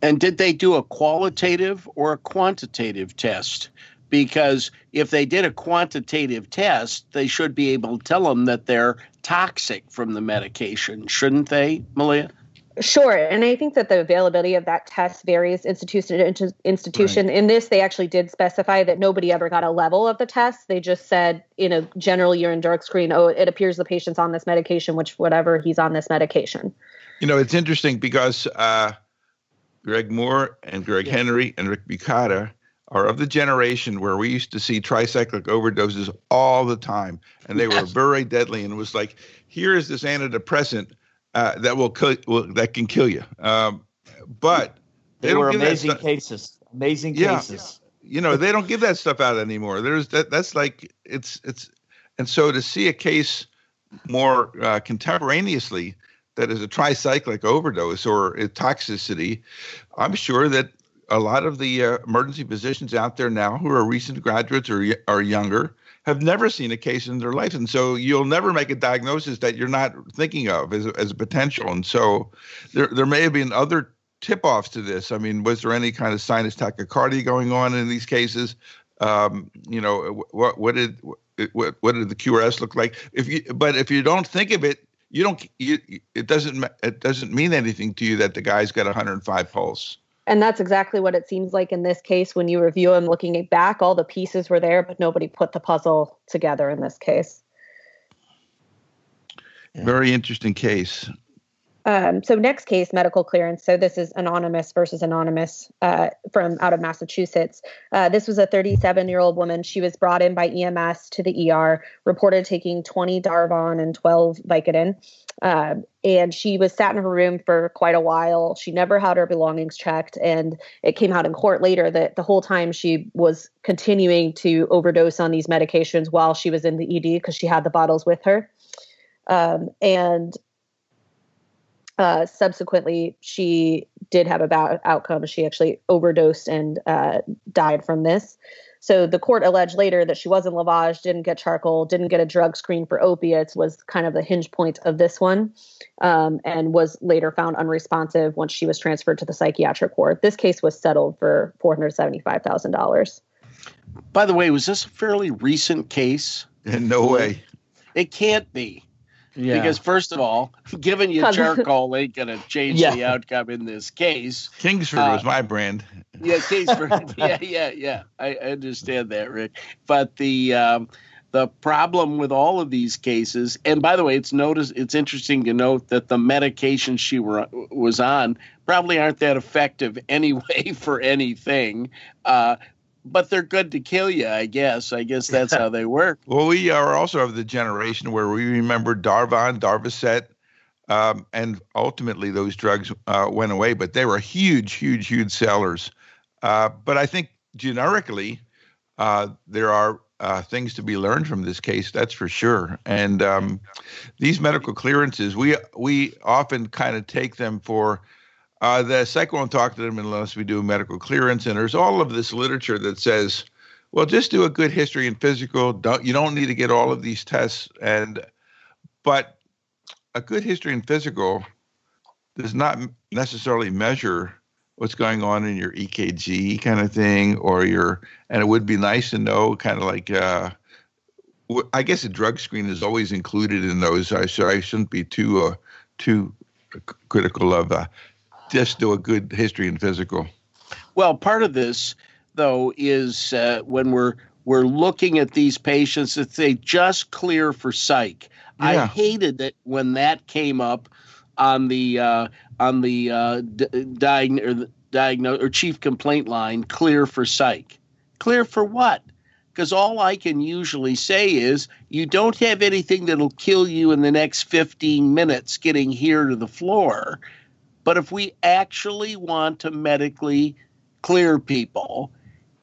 And did they do a qualitative or a quantitative test because if they did a quantitative test, they should be able to tell them that they're toxic from the medication, shouldn't they, Malia? Sure, and I think that the availability of that test varies institution to institution. Right. In this, they actually did specify that nobody ever got a level of the test. They just said, in a general urine drug screen, oh, it appears the patient's on this medication, which whatever he's on this medication. You know, it's interesting because uh, Greg Moore and Greg yeah. Henry and Rick Bukata are of the generation where we used to see tricyclic overdoses all the time, and they yes. were very deadly. And it was like, here is this antidepressant uh, that will kill will, that can kill you. Um, but they, they were amazing cases. Amazing yeah, cases. You know, they don't give that stuff out anymore. There's that. That's like it's it's, and so to see a case more uh, contemporaneously that is a tricyclic overdose or a toxicity, I'm sure that a lot of the uh, emergency physicians out there now who are recent graduates or are younger have never seen a case in their life. And so you'll never make a diagnosis that you're not thinking of as, as a potential. And so there, there may have been other tip offs to this. I mean, was there any kind of sinus tachycardia going on in these cases? Um, you know, what, what did, what, what did the QRS look like? If you, but if you don't think of it, you don't, you, it doesn't, it doesn't mean anything to you that the guy's got 105 pulse. And that's exactly what it seems like in this case when you review them looking back, all the pieces were there, but nobody put the puzzle together in this case. Very interesting case. Um, so next case, medical clearance. So this is anonymous versus anonymous uh, from out of Massachusetts. Uh, this was a 37-year-old woman. She was brought in by EMS to the ER, reported taking 20 Darvon and 12 Vicodin. Uh, and she was sat in her room for quite a while. She never had her belongings checked, and it came out in court later that the whole time she was continuing to overdose on these medications while she was in the ED because she had the bottles with her. Um, and uh, subsequently, she did have a bad outcome. She actually overdosed and uh, died from this. So the court alleged later that she was in lavage, didn't get charcoal, didn't get a drug screen for opiates, was kind of the hinge point of this one, um, and was later found unresponsive once she was transferred to the psychiatric ward. This case was settled for four hundred seventy-five thousand dollars. By the way, was this a fairly recent case? In no way. It can't be. Yeah. Because first of all, giving you *laughs* charcoal ain't gonna change yeah. the outcome in this case. Kingsford uh, was my brand. Yeah, Kingsford. *laughs* yeah, yeah, yeah. I, I, understand that, Rick. But the um, the problem with all of these cases, and by the way, it's notice it's interesting to note that the medications she were was on probably aren't that effective *laughs* anyway for anything. Uh, but they're good to kill you, I guess. I guess that's how they work. Well, we are also of the generation where we remember Darvon, Darvocet, um, and ultimately those drugs uh, went away, but they were huge, huge, huge sellers. Uh, but I think generically, uh, there are uh, things to be learned from this case. That's for sure. And um, these medical clearances, we we often kind of take them for uh, the won't talk to them unless we do medical clearance. And there's all of this literature that says, well, just do a good history and physical. Don't you don't need to get all of these tests. And but a good history and physical does not necessarily measure what's going on in your EKG kind of thing, or your. And it would be nice to know, kind of like. Uh, I guess a drug screen is always included in those. I so I shouldn't be too uh, too critical of uh, just do a good history and physical. Well, part of this, though, is uh, when we're we're looking at these patients that they just clear for psych. Yeah. I hated it when that came up on the uh, on the uh, d- diag- or diagnose or chief complaint line. Clear for psych. Clear for what? Because all I can usually say is you don't have anything that'll kill you in the next 15 minutes getting here to the floor. But if we actually want to medically clear people,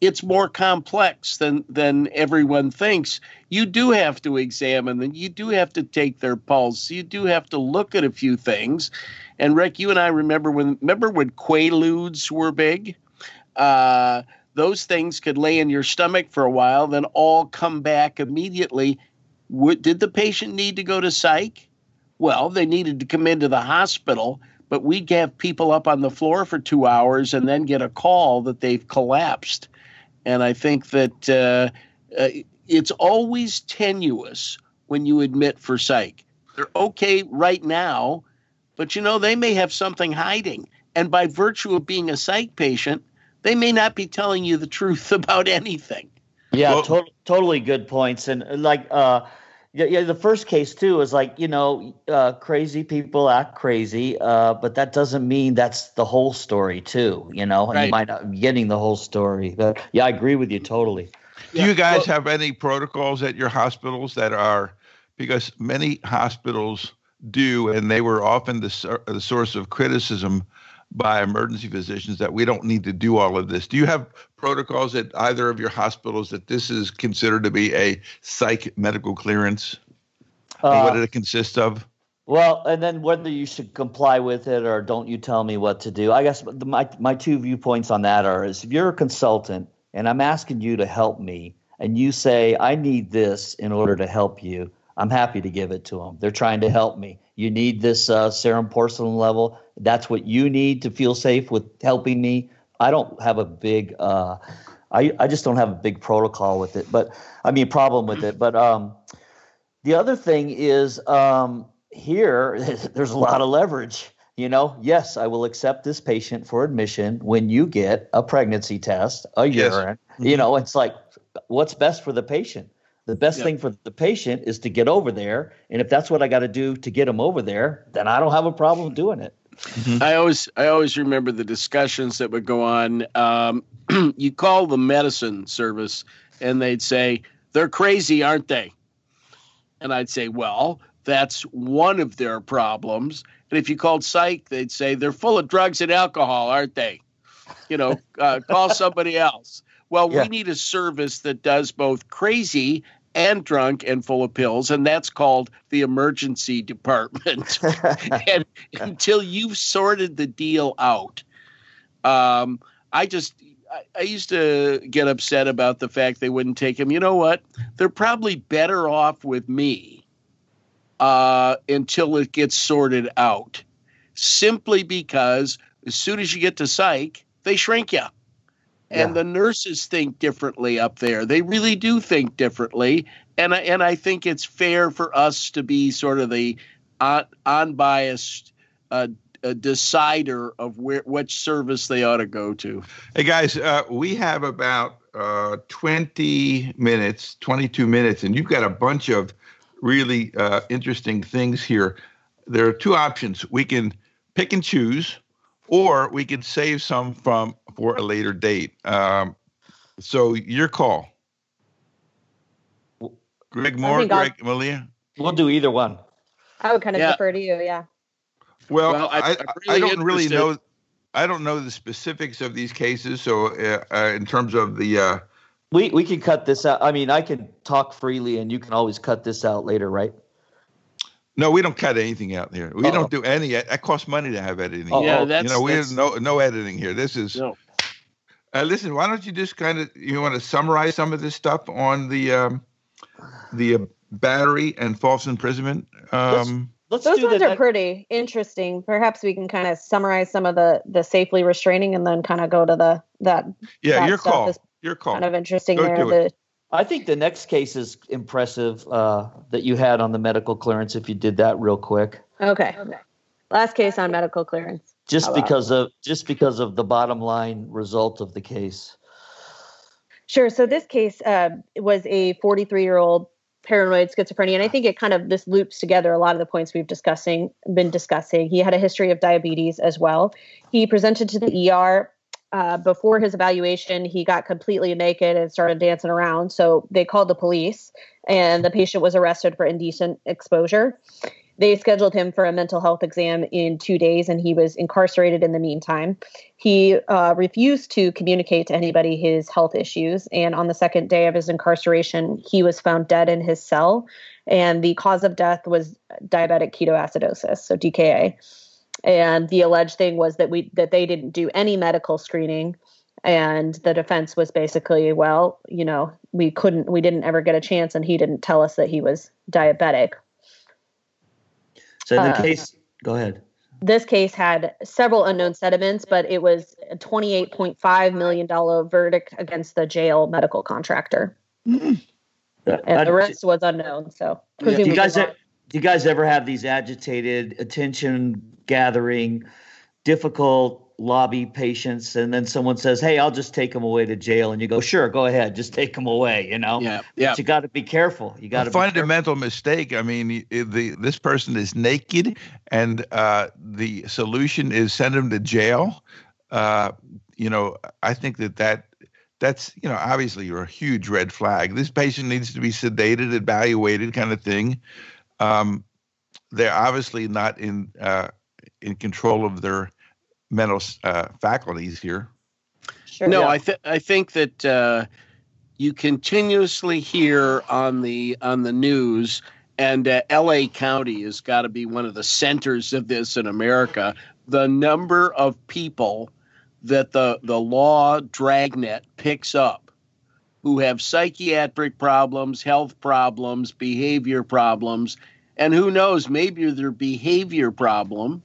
it's more complex than than everyone thinks. You do have to examine them. You do have to take their pulse. You do have to look at a few things. And Rick, you and I remember when remember when Quaaludes were big. Uh, those things could lay in your stomach for a while, then all come back immediately. Did the patient need to go to psych? Well, they needed to come into the hospital but we'd have people up on the floor for two hours and then get a call that they've collapsed. and I think that uh, uh, it's always tenuous when you admit for psych. They're okay right now, but you know they may have something hiding, and by virtue of being a psych patient, they may not be telling you the truth *laughs* about anything. Yeah, well, to- totally good points, and uh, like. Uh, yeah, yeah. The first case too is like you know, uh, crazy people act crazy, uh, but that doesn't mean that's the whole story too. You know, right. you might not be getting the whole story. But yeah, I agree with you totally. Do yeah. you guys well, have any protocols at your hospitals that are because many hospitals do, and they were often the, the source of criticism by emergency physicians that we don't need to do all of this. Do you have protocols at either of your hospitals that this is considered to be a psych medical clearance? Uh, what did it consist of? Well, and then whether you should comply with it or don't you tell me what to do. I guess the, my my two viewpoints on that are: is if you're a consultant and I'm asking you to help me, and you say I need this in order to help you, I'm happy to give it to them. They're trying to help me. You need this uh, serum porcelain level. That's what you need to feel safe with helping me. I don't have a big, uh, I, I just don't have a big protocol with it, but I mean, problem with it. But um, the other thing is um, here, *laughs* there's a lot of leverage. You know, yes, I will accept this patient for admission when you get a pregnancy test, a yes. urine. You know, it's like, what's best for the patient? The best yep. thing for the patient is to get over there. And if that's what I got to do to get them over there, then I don't have a problem *laughs* doing it. Mm-hmm. I always I always remember the discussions that would go on. Um, *clears throat* you call the medicine service and they'd say, They're crazy, aren't they? And I'd say, Well, that's one of their problems. And if you called psych, they'd say, They're full of drugs and alcohol, aren't they? You know, uh, call somebody else. Well, yeah. we need a service that does both crazy and drunk and full of pills, and that's called the emergency department. *laughs* and until you've sorted the deal out, um, I just I, I, used to get upset about the fact they wouldn't take him. You know what? They're probably better off with me uh, until it gets sorted out. Simply because as soon as you get to psych, they shrink you and yeah. the nurses think differently up there. They really do think differently, and I, and I think it's fair for us to be sort of the un, unbiased uh, uh, decider of where which service they ought to go to. Hey guys, uh, we have about uh, 20 minutes, 22 minutes, and you've got a bunch of really uh, interesting things here. There are two options. We can pick and choose or we can save some from for a later date. Um, so your call. Greg Moore, Greg I'll, Malia. We'll do either one. I would kind of yeah. defer to you, yeah. Well, well I, I, really I, don't really know. I don't know the specifics of these cases. So, uh, uh, in terms of the, uh, we we can cut this out. I mean, I can talk freely, and you can always cut this out later, right? No, we don't cut anything out here. We Uh-oh. don't do any. That costs money to have editing. Oh, yeah, that's, you know, we have no no editing here. This is. No. Uh, listen, why don't you just kind of you want to summarize some of this stuff on the um, the uh, battery and false imprisonment? Um, let's, let's Those ones are pretty interesting. Perhaps we can kind of summarize some of the the safely restraining and then kind of go to the that. Yeah, that your call. Your call. Kind of interesting go there. The, I think the next case is impressive uh, that you had on the medical clearance. If you did that real quick. Okay. Okay. Last case on medical clearance. Just because of just because of the bottom line result of the case. Sure. So this case uh, was a 43 year old paranoid schizophrenia, and I think it kind of this loops together a lot of the points we've discussing been discussing. He had a history of diabetes as well. He presented to the ER uh, before his evaluation, he got completely naked and started dancing around. So they called the police, and the patient was arrested for indecent exposure. They scheduled him for a mental health exam in two days, and he was incarcerated in the meantime. He uh, refused to communicate to anybody his health issues, and on the second day of his incarceration, he was found dead in his cell. And the cause of death was diabetic ketoacidosis, so DKA and the alleged thing was that we that they didn't do any medical screening and the defense was basically well you know we couldn't we didn't ever get a chance and he didn't tell us that he was diabetic so the uh, case go ahead this case had several unknown sediments, but it was a $28.5 million verdict against the jail medical contractor. Mm-hmm. And the rest was unknown. So, do you guys, do you guys ever have these agitated, attention gathering, difficult lobby patients and then someone says hey i'll just take them away to jail and you go sure go ahead just take them away you know? Yeah yeah. but you got to be careful you got to fundamental mistake i mean the this person is naked and uh, the solution is send him to jail uh, you know i think that that that's you know obviously a huge red flag. This patient needs to be sedated evaluated kind of thing. Um, they're obviously not in uh, in control of their mental uh, faculties here. Sure, no, yeah. I think I think that uh, you continuously hear on the on the news, and uh, L.A. County has got to be one of the centers of this in America. The number of people that the the law dragnet picks up who have psychiatric problems, health problems, behavior problems, and who knows, maybe their behavior problem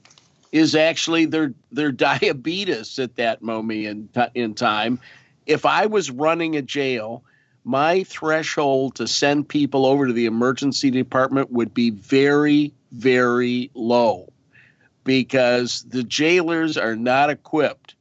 is actually their their *laughs* diabetes at that moment in, in time. If I was running a jail, my threshold to send people over to the emergency department would be very, very low because the jailers are not equipped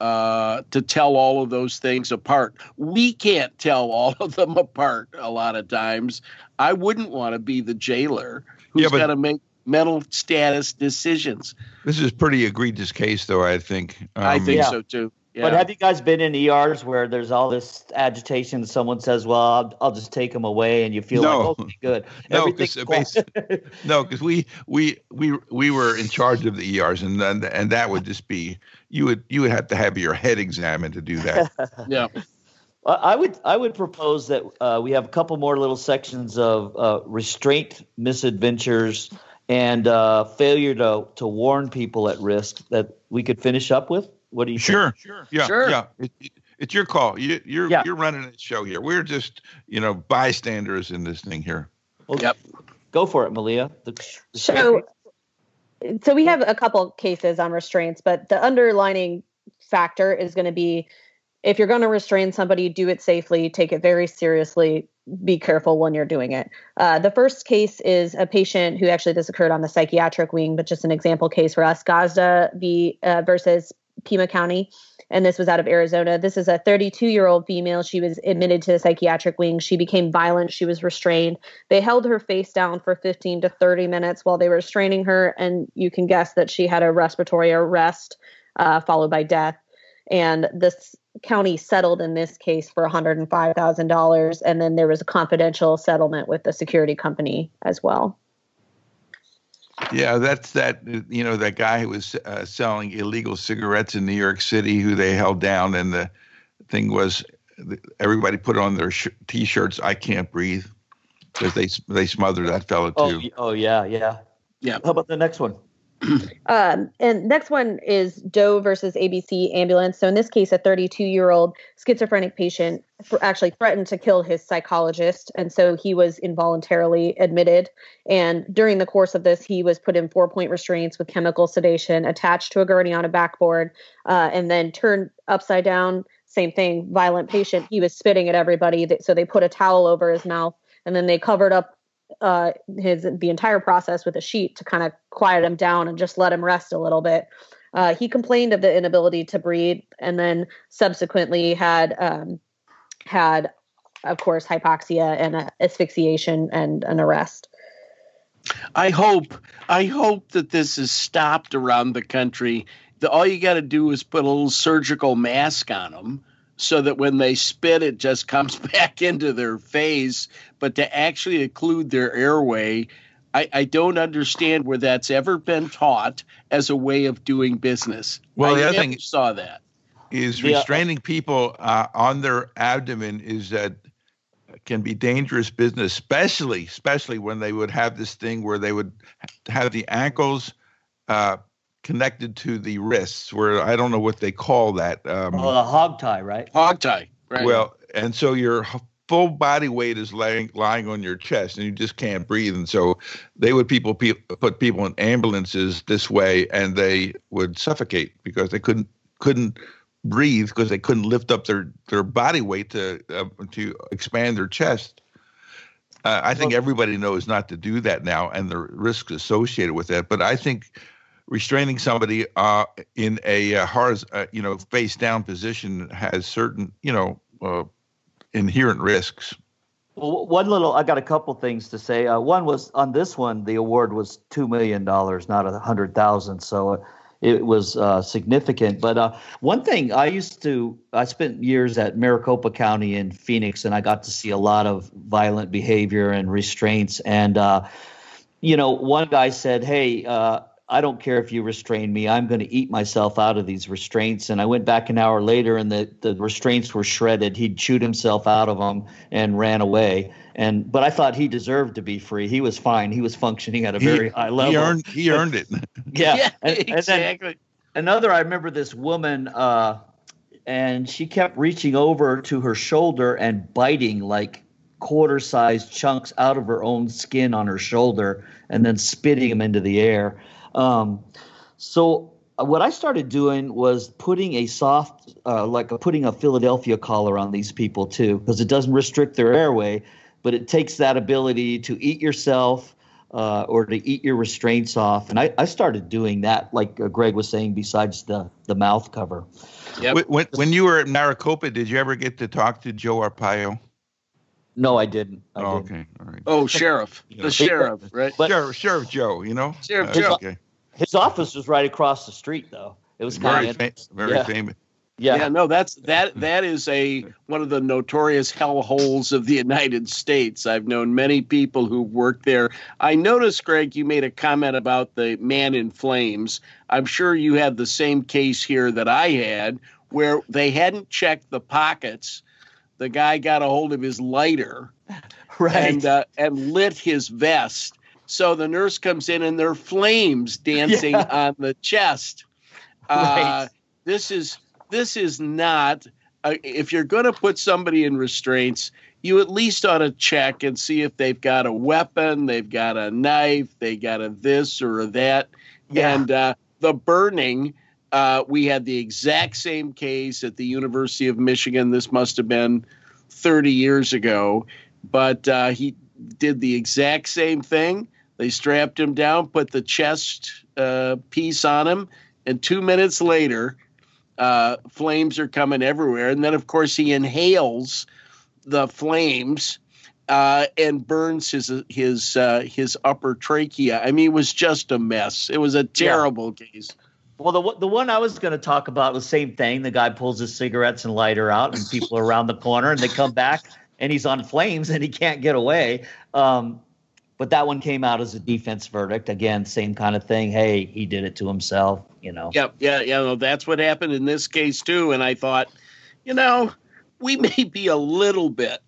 uh, to tell all of those things apart. We can't tell all of them *laughs* apart a lot of times. I wouldn't want to be the jailer who's yeah, got to make mental status decisions. This is pretty egregious case, though. I think. Um, I think yeah. so too. Yeah. But have you guys been in ERs where there's all this agitation? Someone says, "Well, I'll, I'll just take them away," and you feel no. like, "Okay, good." *laughs* No, because *laughs* no, because we we we we were in charge of the ERs, and and and that would just be you would you would have to have your head examined to do that. *laughs* yeah. I would I would propose that uh, we have a couple more little sections of uh, restraint misadventures and uh, failure to to warn people at risk that we could finish up with? What do you sure, think? Sure, yeah, sure. yeah. It, it, it's your call. You, you're yeah. you're running the show here. We're just you know bystanders in this thing here. Well, yep. Go for it, Malia. The, the so, so we have a couple cases on restraints, but the underlining factor is going to be if you're going to restrain somebody, do it safely, take it very seriously, be careful when you're doing it. Uh, the first case is a patient who actually this occurred on the psychiatric wing, but just an example case for us, Gazda v, uh, versus Pima County. And this was out of Arizona. This is a 32 year old female. She was admitted to the psychiatric wing. She became violent. She was restrained. They held her face down for 15 to 30 minutes while they were restraining her. And you can guess that she had a respiratory arrest uh, followed by death. And this county settled in this case for $105,000 and then there was a confidential settlement with the security company as well. Yeah, that's that you know that guy who was uh, selling illegal cigarettes in New York City who they held down and the thing was everybody put on their sh- t-shirts I can't breathe because they they smothered that fellow oh, too. Oh, oh yeah, yeah. Yeah. How about the next one? *clears throat* um, and next one is Doe versus ABC ambulance. So in this case, a 32 year old schizophrenic patient actually threatened to kill his psychologist, and so he was involuntarily admitted. And during the course of this, he was put in four point restraints with chemical sedation, attached to a gurney on a backboard, uh, and then turned upside down. Same thing, violent patient. He was spitting at everybody, so they put a towel over his mouth, and then they covered up uh, his the entire process with a sheet to kind of quiet him down and just let him rest a little bit. Uh, he complained of the inability to breathe, and then subsequently had um, had, of course, hypoxia and uh, asphyxiation and an arrest. I hope I hope that this is stopped around the country. The, all you got to do is put a little surgical mask on them so that when they spit, it just comes *laughs* back into their face. But to actually occlude their airway, I, I, don't understand where that's ever been taught as a way of doing business. Well, I the other thing saw that is restraining people uh, on their abdomen is that can be dangerous business, especially especially when they would have this thing where they would have the ankles uh, connected to the wrists, where I don't know what they call that. Um, oh, a hog tie, right? Hog tie, right? Well, and so you're full body weight is lying lying on your chest and you just can't breathe and so they would people pe- put people in ambulances this way and they would suffocate because they couldn't couldn't breathe because they couldn't lift up their their body weight to uh, to expand their chest uh, I think everybody knows not to do that now and the risks associated with that but I think restraining somebody uh, in a uh, hard, uh, you know, face down position has certain, you know, uh, inherent risks. Well, one little, I got a couple things to say. Uh, one was on this one, the award was two million dollars, not a hundred thousand. So uh, it was significant. But one thing I used to, I spent years at Maricopa County in Phoenix, and I got to see a lot of violent behavior and restraints. And you know, one guy said, "Hey." I don't care if you restrain me. I'm going to eat myself out of these restraints. And I went back an hour later, and the, the restraints were shredded. He'd chewed himself out of them and ran away. And but I thought he deserved to be free. He was fine. He was functioning at a very he, high level. He earned he earned it. *laughs* yeah, *laughs* yeah and, exactly. And another, I remember this woman, uh, and she kept reaching over to her shoulder and biting like quarter sized chunks out of her own skin on her shoulder and then spitting them into the air. Um, so uh, what I started doing was putting a soft, uh, like a, putting a Philadelphia collar on these people too, because it doesn't restrict their airway, but it takes that ability to eat yourself uh, or to eat your restraints off. And I, I started doing that, like uh, Greg was saying, besides the the mouth cover. Yep. When, when you were at Maricopa, did you ever get to talk to Joe Arpaio? No, I didn't. I oh, didn't. okay, all right. Oh, sheriff, the sheriff, right? But, sheriff, Sheriff Joe, you know. Sheriff uh, Joe. Okay. His office was right across the street, though. It was kind very, of fam- very yeah. famous. Yeah. yeah, no, that's that. *laughs* That is a one of the notorious hellholes of the United States. I've known many people who've worked there. I noticed, Greg, you made a comment about the man in flames. I'm sure you had the same case here that I had, where they hadn't checked the pockets. The guy got a hold of his lighter, *laughs* right, and uh, and lit his vest so the nurse comes in and there are flames dancing yeah. on the chest. Uh, This is this is not. Uh, if you're going to put somebody in restraints, you at least ought to check and see if they've got a weapon, they've got a knife, they got a this or a that. Yeah. And uh, the burning, uh, we had the exact same case at the University of Michigan. This must have been 30 years ago, but uh, he did the exact same thing. They strapped him down, put the chest uh, piece on him, and two minutes later, uh, flames are coming everywhere. And then, of course, he inhales the flames uh, and burns his his uh, his upper trachea. I mean, it was just a mess. It was a terrible yeah. case. Well, the the one I was going to talk about was the same thing. The guy pulls his cigarettes and lighter out, and people are around the corner, and they come back, and he's on flames, and he can't get away. Um, but that one came out as a defense verdict. Again, same kind of thing. Hey, he did it to himself, you know. Yep, yeah, yeah. No, that's what happened in this case too. And I thought, you know, we *laughs* may be a little bit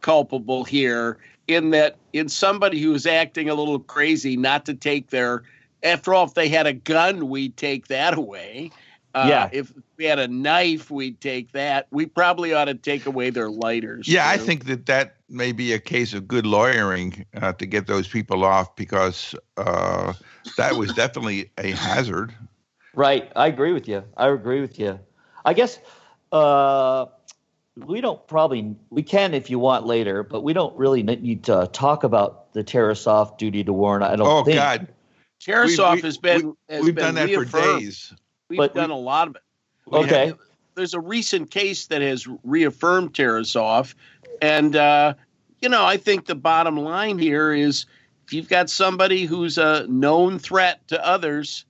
culpable here in that in somebody who's acting a little crazy, not to take their. After all, if they had a gun, we'd take that away. Uh, yeah. If we had a knife, we'd take that. We probably ought to take away their lighters. Yeah, too. I think that that may be a case of good lawyering uh, to get those people off because uh, that was definitely a hazard. Right. I agree with you. I agree with you. I guess uh, we don't probably, we can if you want later, but we don't really need to talk about the Tarasoff duty to warn. I don't oh, think. God. Tarasoff has been. We, have done that for days. We've but done we, a lot of it. We okay. Have, there's a recent case that has reaffirmed Tarasoff. And, uh, you know, I think the bottom line here is if you've got somebody who's a known threat to others,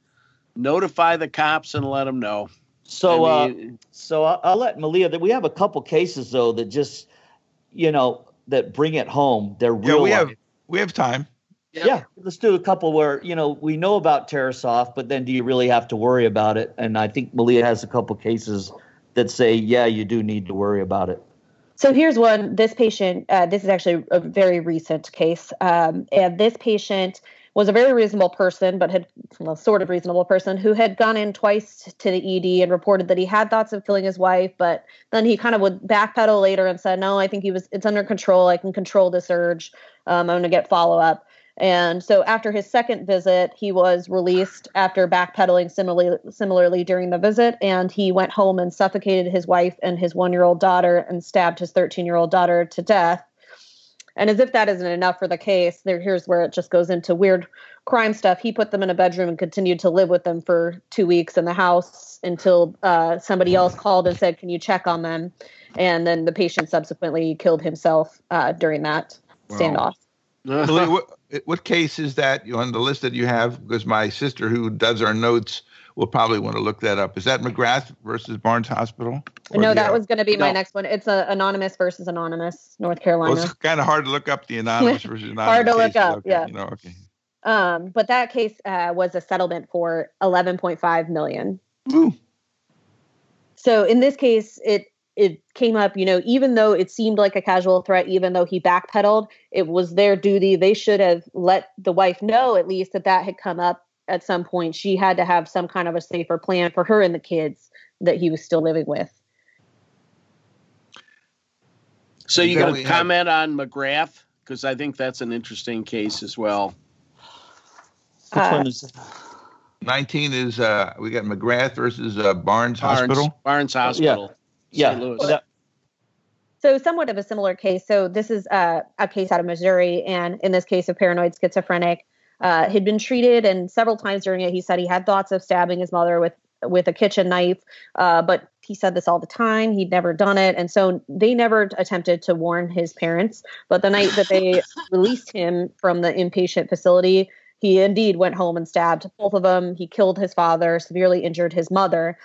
notify the cops and let them know. So, I mean, uh, so I'll, I'll let Malia. That we have a couple cases though that just, you know, that bring it home. They're real. Yeah, we have we have time. Yeah. yeah. let's do a couple where you know we know about Tarasoff, but then do you really have to worry about it? And I think Malia has a couple cases that say, yeah, you do need to worry about it. So here's one. This patient, uh, this is actually a very recent case, um, and this patient was a very reasonable person, but had well, sort of reasonable person who had gone in twice to the ED and reported that he had thoughts of killing his wife, but then he kind of would backpedal later and said, "No, I think he was. It's under control. I can control this urge. Um, I'm going to get follow up." And so after his second visit, he was released after backpedaling similarly similarly during the visit, and he went home and suffocated his wife and his one year old daughter and stabbed his 13 year old daughter to death. And as if that isn't enough for the case, there here's where it just goes into weird crime stuff. He put them in a bedroom and continued to live with them for two weeks in the house until uh, somebody else called and said, "Can you check on them?" And then the patient subsequently killed himself uh, during that standoff. Wow. what, what case is that on the list that you have? Because my sister, who does our notes, will probably want to look that up. Is that McGrath versus Barnes Hospital? No, that was going to be my next one. It's a anonymous versus anonymous, North Carolina. Well, it's kind of hard to look up the anonymous versus *laughs* anonymous. hard to look up, yeah. you know, okay. Um, but that case uh, was a settlement for 11.5 million. Ooh. So in this case, it it came up, you know, even though it seemed like a casual threat, even though he backpedaled, it was their duty. They should have let the wife know at least that that had come up at some point she had to have some kind of a safer plan for her and the kids that he was still living with. So you got to comment on McGrath because I think that's an interesting case as well. Which uh, one is? Nineteen is uh, we got McGrath versus uh, Barnes, Barnes Hospital. Barnes Hospital. Yeah. Yeah. So somewhat of a similar case. So this is uh, a case out of Missouri, and in this case, a paranoid schizophrenic uh, he'd been treated, and several times during it, he said he had thoughts of stabbing his mother with with a kitchen knife, uh, but he said this all the time. He'd never done it, and so they never attempted to warn his parents. But the night that they *laughs* released him from the inpatient facility, he indeed went home and stabbed both of them. He killed his father, severely injured his mother.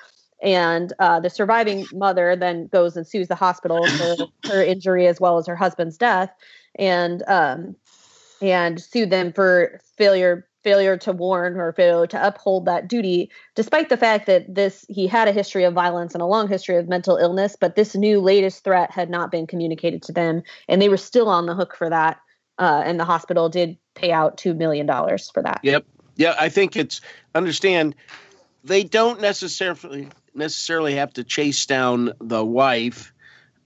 And uh, the surviving mother then goes and sues the hospital for her injury as well as her husband's death. And um, and sued them for failure failure to warn or failure to uphold that duty despite the fact that this he had a history of violence and a long history of mental illness but this new latest threat had not been communicated to them and they were still on the hook for that uh, and the hospital did pay out $2 million for that yep yeah i think it's understand they don't necessarily necessarily have to chase down the wife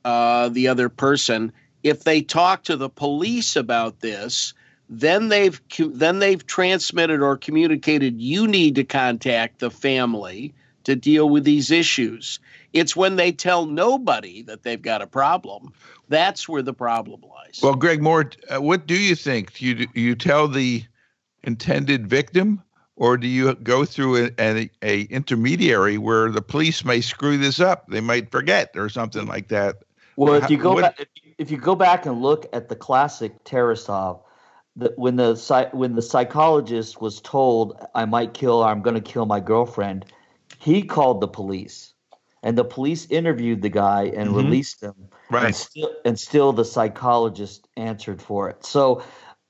uh, the other person. If they talk to the police about this then they've then they've transmitted or communicated you need to contact the family to deal with these issues. It's when they tell nobody that they've got a problem that's where the problem lies. Well greg moore uh, what do you think? Do you you tell the intended victim or do you go through a, a, a intermediary where the police may screw this up they might forget or something like that well if you go what, back if you go back and look at the classic Tarasoff, that when the when the psychologist was told I might kill or I'm going to kill my girlfriend, he called the police, and the police interviewed the guy and mm-hmm. released him. Right. And still, and still the psychologist answered for it. So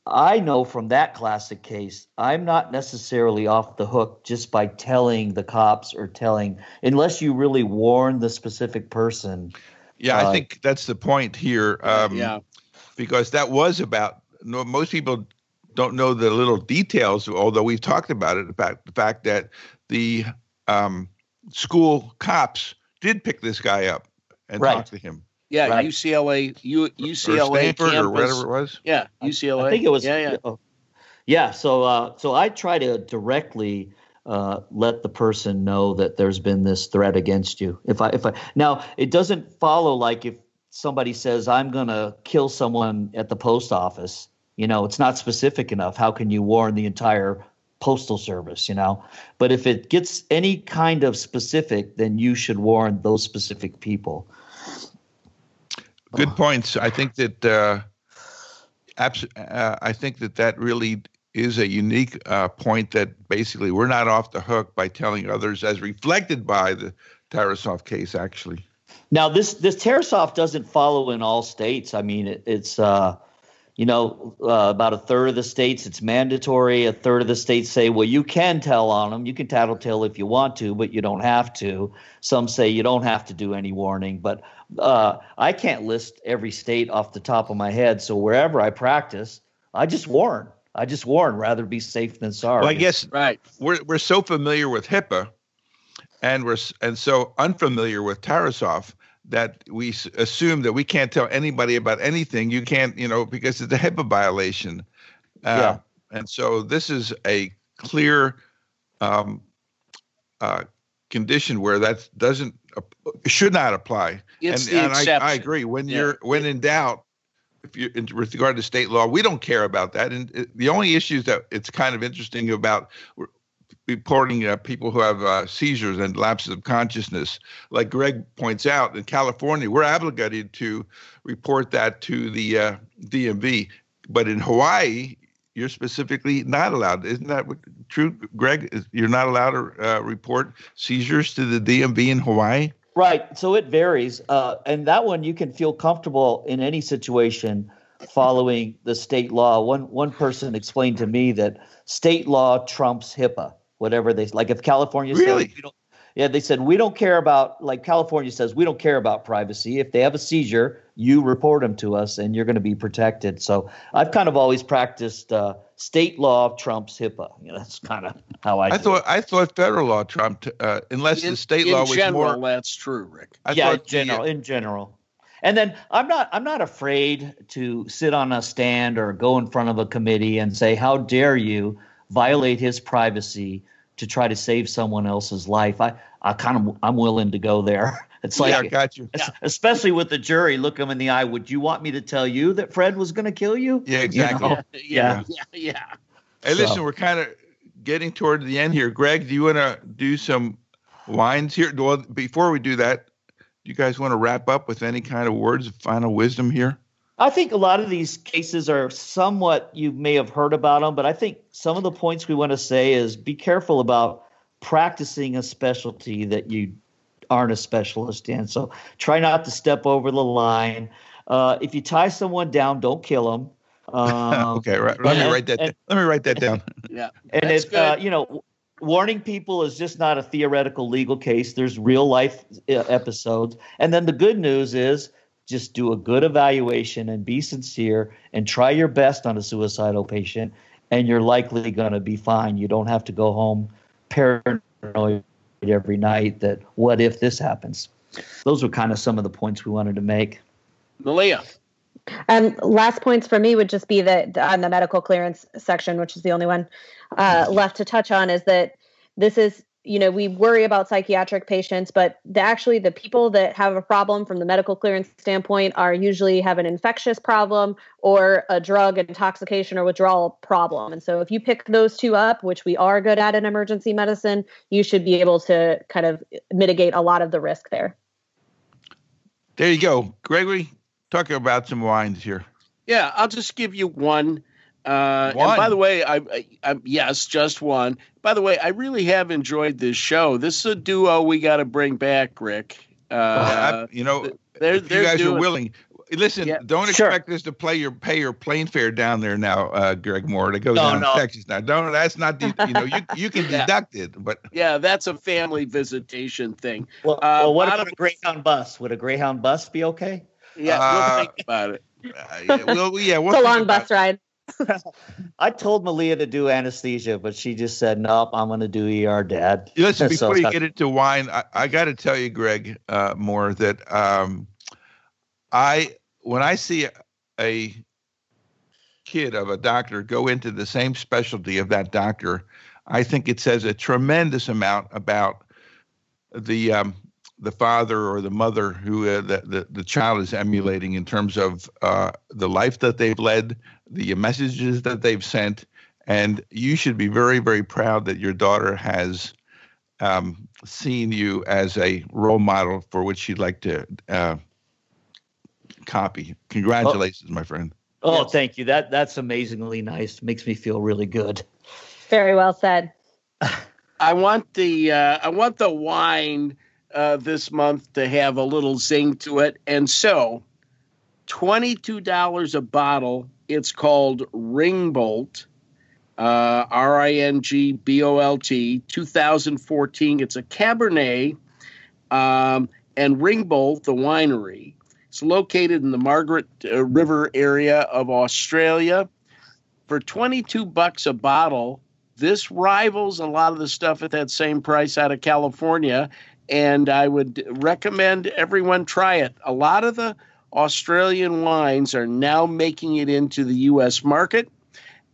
I know from that classic case, I'm not necessarily off the hook just by telling the cops or telling, unless you really warn the specific person. Yeah, uh, I think that's the point here. Um, yeah. Because that was about no, most people don't know the little details, although we've talked about it about the fact that the um, school cops did pick this guy up and right. talk to him. Yeah, right. UCLA, U, UCLA, or Stanford, campus. or whatever it was. Yeah, UCLA. I think it was. Yeah, yeah. Oh, yeah. So, uh, so I try to directly uh, let the person know that there's been this threat against you. If I, if I now, it doesn't follow like if somebody says I'm going to kill someone at the post office you know, it's not specific enough. How can you warn the entire postal service, you know? But if it gets any kind of specific, then you should warn those specific people. Good points. I think that uh, abs- uh, I think that that really is a unique uh, point that basically we're not off the hook by telling others, as reflected by the Tarasoff case, actually. Now, this this Tarasoff doesn't follow in all states. I mean, it, it's uh, you know, uh, about a third of the states it's mandatory. A third of the states say, well, you can tell on them. You can tattletale if you want to, but you don't have to. Some say you don't have to do any warning. But uh, I can't list every state off the top of my head. So wherever I practice, I just warn. I just warn, rather be safe than sorry. Well, I guess right. We're we're so familiar with HIPAA, and we're and so unfamiliar with Tarasoff that we assume that we can't tell anybody about anything. You can't, you know, because it's a HIPAA violation. Uh, yeah. And so this is a clear um, uh, condition where that doesn't uh, should not apply. It's and, the and exception. I, I agree. When yeah. you're when in doubt, if you with regard to state law, we don't care about that. And uh, the only issues that it's kind of interesting about reporting uh, people who have uh, seizures and lapses of consciousness, like Greg points out, in California, we're obligated to report that to the uh, DMV. But in Hawaii, you're specifically not allowed. Isn't that true, Greg? You're not allowed to uh, report seizures to the DMV in Hawaii. Right. So it varies, uh, and that one you can feel comfortable in any situation following the state law. One one person explained to me that state law trumps HIPAA. Whatever they like, if California really? says yeah, they said we don't care about like California says we don't care about privacy. If they have a seizure, you report them to us, and you're going to be protected. So I've kind of always practiced uh, state law trumps HIPAA. You know, that's kind of how I. I thought it. I thought federal law trumped uh, unless in, the state law was general, more. That's true, Rick. I yeah, in general, the, in general. And then I'm not I'm not afraid to sit on a stand or go in front of a committee and say, "How dare you violate his privacy?" to try to save someone else's life. I, I kind of I'm willing to go there. *laughs* It's like, yeah, got you. Especially with the jury, look them in the eye. Would you want me to tell you that Fred was going to kill you? Yeah, exactly. You know? yeah, yeah, yeah, yeah. Hey, listen, so. we're kind of getting toward the end here. Greg, do you want to do some lines here? Well, before we do that, do you guys want to wrap up with any kind of words of final wisdom here? I think a lot of these cases are somewhat you may have heard about them, but I think some of the points we want to say is be careful about practicing a specialty that you aren't a specialist in. So try not to step over the line. Uh, if you tie someone down, don't kill them. *laughs* Um, okay, right. Let and, me write that. And, let me write that down. *laughs* yeah, and if uh, you know, warning people is just not a theoretical legal case. There's real life uh, episodes, and then the good news is just do a good evaluation and be sincere and try your best on a suicidal patient, and you're likely going to be fine. You don't have to go home paranoid every night that what if this happens. Those were kind of some of the points we wanted to make. Malia. Um, last points for me would just be that on the medical clearance section, which is the only one uh, left to touch on, is that this is you know we worry about psychiatric patients but the, actually the people that have a problem from the medical clearance standpoint are usually have an infectious problem or a drug intoxication or withdrawal problem. And so if you pick those two up which we are good at in emergency medicine you should be able to kind of mitigate a lot of the risk there. There you go. Gregory talk about some wines here. Yeah i'll just give you one uh, and by the way, I, I, I, yes, just one. By the way, I really have enjoyed this show. This is a duo we got to bring back, Rick. Uh, well, I, you know, they're, if you guys doing, are willing. Listen, yeah, don't sure. expect us to play your pay your plane fare down there now, uh, Greg Moore, to go no, down no. to Texas. Now, don't. That's not. you know, you you can *laughs* yeah. deduct it, but yeah, that's a family visitation thing. Well, uh, well what about a Greyhound bus? Would a Greyhound bus be okay? Yeah, we'll uh, think about it. Uh, *laughs* yeah, well, yeah, we'll it's a long bus ride. *laughs* I told Malia to do anesthesia, but she just said, "Nope, I'm going to do ER, Dad." *laughs* Listen, before so, you get into wine, I, I got to tell you, Greg, uh, more that um, I when I see a, a kid of a doctor go into the same specialty of that doctor, I think it says a tremendous amount about the um, the father or the mother who uh, the, the, the child is emulating in terms of uh, the life that they've led, the messages that they've sent, and you should be very very proud that your daughter has um, seen you as a role model for which she'd like to uh, copy. Congratulations, oh. my friend. Oh, yes. thank you. That that's amazingly nice. Makes me feel really good. Very well said. *laughs* I want the uh, I want the wine uh, this month to have a little zing to it. And so, $22 a bottle. It's called Ringbolt, uh, R I N G B O L T, 2014. It's a Cabernet. Um, and Ringbolt, the winery, it's located in the Margaret uh, River area of Australia. for 22 bucks a bottle, this rivals a lot of the stuff at that same price out of California. And I would recommend everyone try it. A lot of the Australian wines are now making it into the U.S. market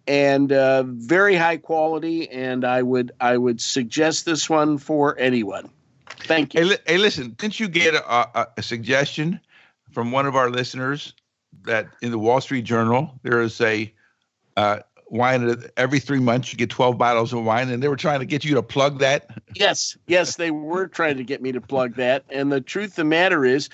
and uh, very high quality. And I would I would suggest this one for anyone. Thank you. Hey, hey listen, didn't you get a, a, a, suggestion from one of our listeners that in the Wall Street Journal there is a uh, wine every three months you get 12 bottles of wine and they were trying to get you to plug that yes yes they were trying to get me to plug that and the truth of the matter is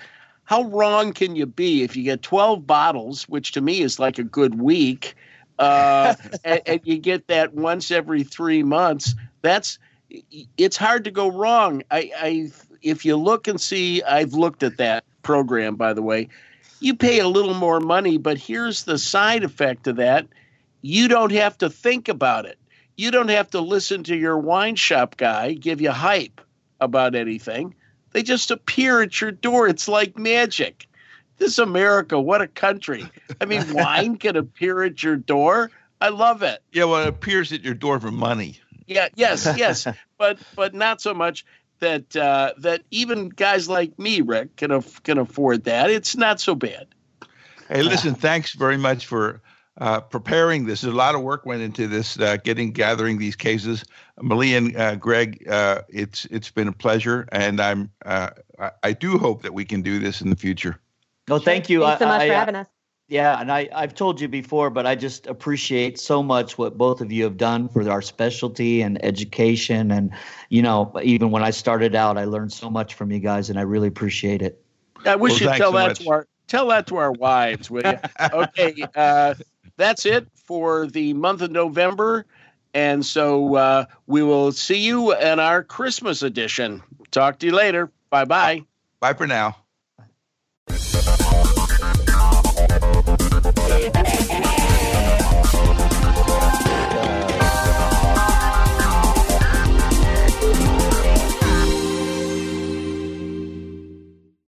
how wrong can you be if you get 12 bottles which to me is like a good week uh, *laughs* and, and you get that once every three months that's it's hard to go wrong i i if you look and see i've looked at that program by the way you pay a little more money but here's the side effect of that you don't have to think about it. You don't have to listen to your wine shop guy give you hype about anything. They just appear at your door. It's like magic. This America, what a country. I mean, *laughs* wine can appear at your door. I love it. Yeah, well, it appears at your door for money. Yeah, yes, *laughs* yes, but but not so much that uh, that even guys like me, Rick, can af- can afford that. It's not so bad. Hey, listen, thanks very much for uh, preparing this. There's A lot of work went into this, uh, getting gathering these cases. Malia and uh, Greg, uh, it's it's been a pleasure, and I'm uh, I, I, do hope that we can do this in the future. No, thank you. Thanks so much I, for having us. Yeah, and I, I've told you before, but I just appreciate so much what both of you have done for our specialty and education. And, you know, even when I started out, I learned so much from you guys, and I really appreciate it. I wish well, you'd tell so that much. to our tell that to our wives, will you? *laughs* okay. Uh, that's it for the month of November. And so uh, we will see you in our Christmas edition. Talk to you later. Bye bye. Bye for now.